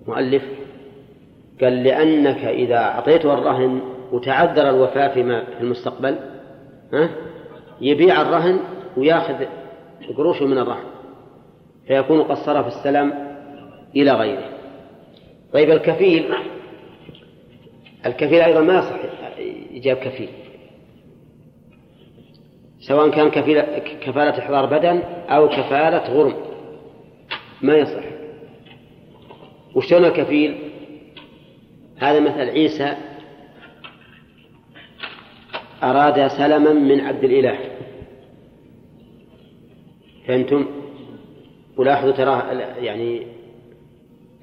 S1: مؤلف؟ قال لأنك إذا أعطيته الرهن وتعذر الوفاة فيما في المستقبل ها؟ يبيع الرهن وياخذ قروشه من الرهن فيكون قد صرف السلام إلى غيره. طيب الكفيل الكفيل أيضا ما يصح إيجاب كفيل. سواء كان كفيل كفالة إحضار بدن أو كفالة غرم ما يصح. وشلون الكفيل؟ هذا مثل عيسى أراد سلما من عبد الإله. فهمتم؟ ولاحظوا تراه يعني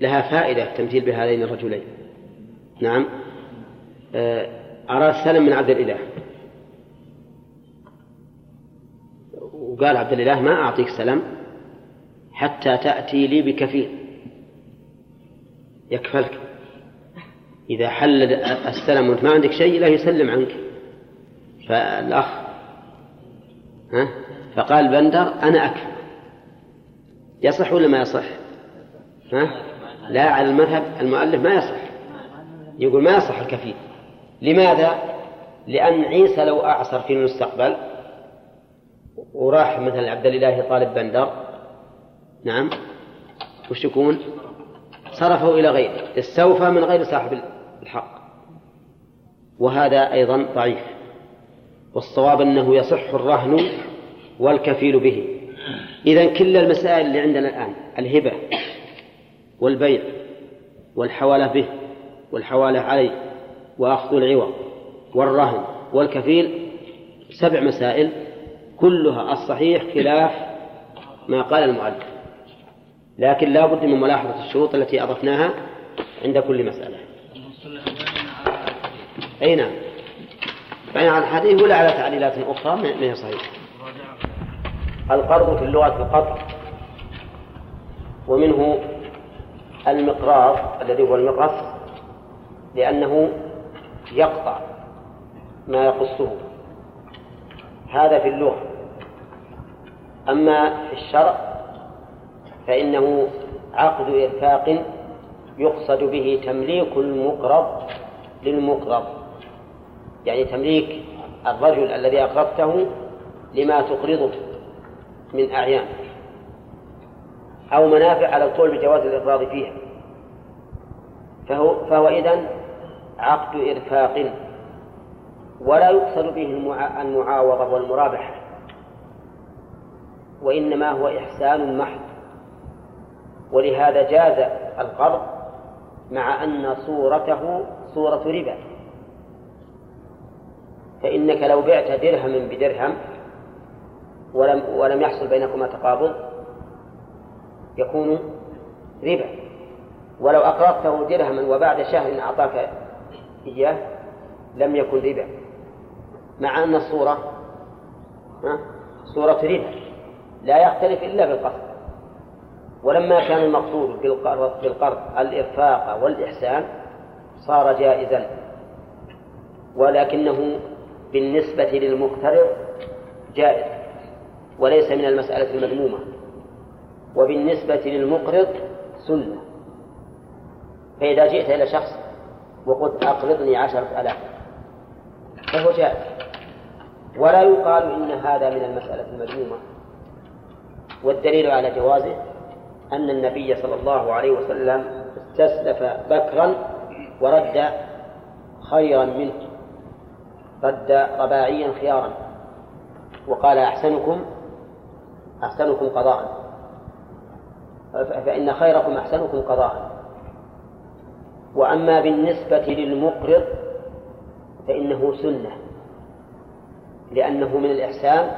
S1: لها فائدة التمثيل بهذين الرجلين. نعم. آه، أراد سلم من عبد الإله. وقال عبد الإله ما أعطيك سلم حتى تأتي لي بكفيل. يكفلك. إذا حل السلم وأنت ما عندك شيء لا يسلم عنك. فالأخ ها؟ فقال بندر أنا أكفل يصح ولا ما يصح؟ ها؟ لا على المذهب المؤلف ما يصح. يقول ما يصح الكفيل لماذا؟ لأن عيسى لو أعصر في المستقبل وراح مثلا عبد الله طالب بندر نعم وش يكون؟ صرفه إلى غيره. استوفى من غير صاحب الحق. وهذا أيضا ضعيف. والصواب أنه يصح الرهن والكفيل به. إذا كل المسائل اللي عندنا الآن الهبة والبيع والحوالة به والحوالة عليه وأخذ العوض والرهن والكفيل سبع مسائل كلها الصحيح خلاف ما قال المؤلف. لكن لا بد من ملاحظة الشروط التي أضفناها عند كل مسألة. أي نعم. يعني على الحديث ولا على تعليلات أخرى؟ ما هي صحيح؟ القرض في اللغة القطع. ومنه المقراض الذي هو المقص لأنه يقطع ما يقصه هذا في اللغة. أما في الشرع فإنه عقد إرفاق يقصد به تمليك المقرض للمقرض. يعني تمليك الرجل الذي أقرضته لما تقرضه. من أعيان أو منافع على القول بجواز الإقراض فيها. فهو, فهو إذن عقد إرفاق ولا يقصد به المعاوضة والمرابحة وإنما هو إحسان محض. ولهذا جاز القرض مع أن صورته صورة ربا. فإنك لو بعت درهما بدرهم ولم ولم يحصل بينكما تقابض يكون ربا ولو أقرضته درهما وبعد شهر أعطاك إياه لم يكن ربا مع أن الصورة صورة ربا لا يختلف إلا بالقصد. ولما كان المقصود بالقرض الإرفاق والإحسان صار جائزا. ولكنه بالنسبة للمقترض جائز. وليس من المسألة المذمومة. وبالنسبة للمقرض سنة. فإذا جئت إلى شخص وقلت أقرضني عشرة آلاف فهو جائز. ولا يقال إن هذا من المسألة المذمومة. والدليل على جوازه أن النبي صلى الله عليه وسلم استسلف بكرا ورد خيرا منه. رد رباعيا خيارا. وقال أحسنكم أحسنكم قضاء. فإن خيركم أحسنكم قضاء. وأما بالنسبة للمقرض فإنه سنة لأنه من الإحسان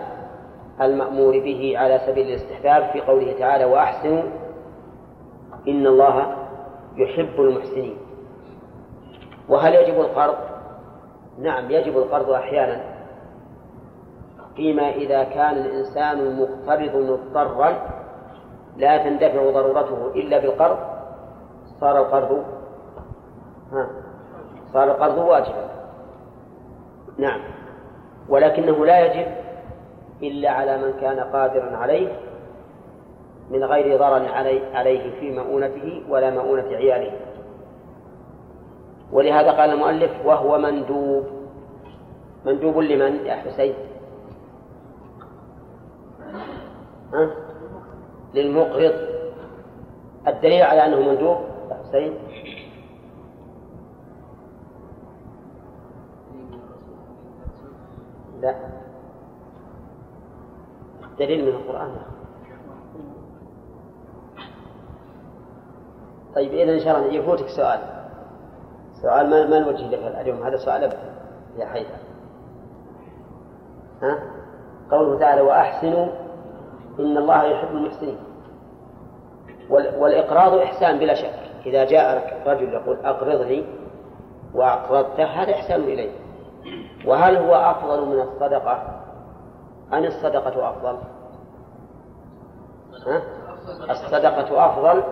S1: المأمور به على سبيل الاستحباب في قوله تعالى وأحسنوا إن الله يحب المحسنين. وهل يجب القرض؟ نعم يجب القرض أحيانا. فيما إذا كان الإنسان المقترض مضطرا لا تندفع ضرورته إلا بالقرض صار القرض ها صار القرض واجبا. نعم. ولكنه لا يجب إلا على من كان قادرا عليه من غير ضرر عليه في مؤونته ولا مؤونة عياله. ولهذا قال المؤلف وهو مندوب. مندوب لمن يا حسين؟ للمقرض. الدليل على أنه مندوب يا حسين لا. دليل من القرآن. طيب إذا إن شاء الله يفوتك سؤال. سؤال ما ما نوجه لك اليوم هذا سؤال أبدا. يا حيدر ها؟ قوله تعالى وأحسنوا إن الله يحب المحسنين. والإقراض إحسان بلا شك. إذا جاء رجل يقول أقرضني وأقرضته هذا إحسان إليه. وهل هو أفضل من الصدقة؟ أم الصدقة أفضل؟ ها؟ الصدقة أفضل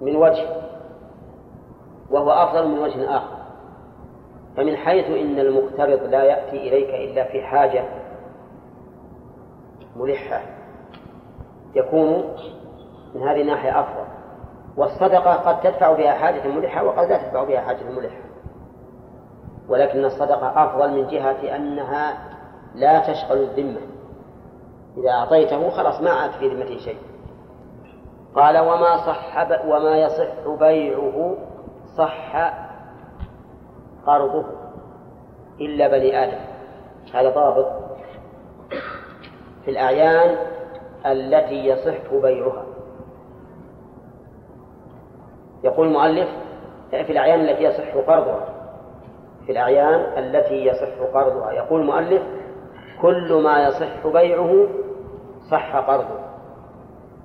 S1: من وجه وهو أفضل من وجه آخر. فمن حيث إن المقترض لا يأتي إليك إلا في حاجة ملحة. يكون من هذه الناحية أفضل. والصدقة قد تدفع بها حاجة ملحة وقد لا تدفع بها حاجة ملحة. ولكن الصدقة أفضل من جهة أنها لا تشغل الذمة. إذا أعطيته خلاص ما عاد في ذمته شيء. قال وما صح وما يصح بيعه صح قرضه إلا بني آدم. هذا ضابط في الأعيان التي يصح بيعها. يقول المؤلف في الأعيان التي يصح قرضها. في الأعيان التي يصح قرضها. يقول المؤلف كل ما يصح بيعه صح قرضه.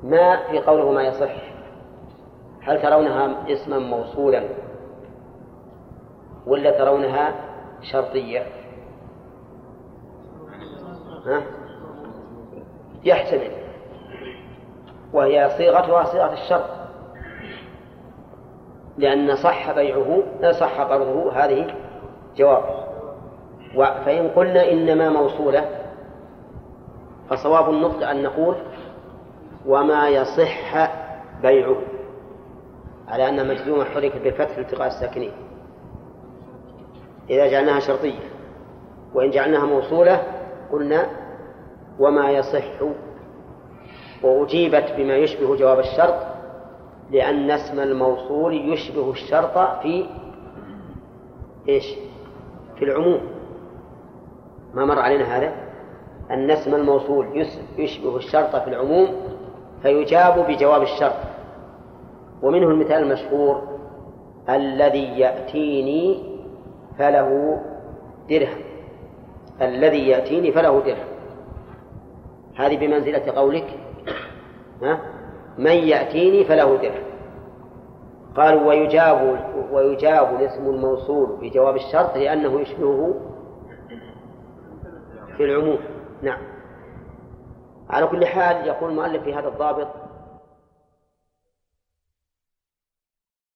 S1: ما في قوله ما يصح؟ هل ترونها اسما موصولا ولا ترونها شرطية؟ ها؟ يحتمل. وهي صيغتها صيغة الشرط. لأن صح بيعه صح قرضه هذه جواب. فإن قلنا إنما موصولة فصواب النطق أن نقول وما يصح بيعه على أن مجزومة حركت بالفتح التقاء الساكنين. إذا جعلناها شرطية وإن جعلناها موصولة قلنا وما يصح وأجيبت بما يشبه جواب الشرط لأن اسم الموصول يشبه الشرط في إيش؟ في العموم. ما مر علينا هذا؟ أن اسم الموصول يشبه الشرط في العموم فيجاب بجواب الشرط. ومنه المثال المشهور الذي يأتيني فله درهم. الذي يأتيني فله درهم. هذه بمنزلة قولك. من يأتيني فله درهم قالوا ويجاب ويجاب الاسم الموصول بجواب الشرط لأنه يشبهه في العموم. نعم. على كل حال يقول المؤلف في هذا الضابط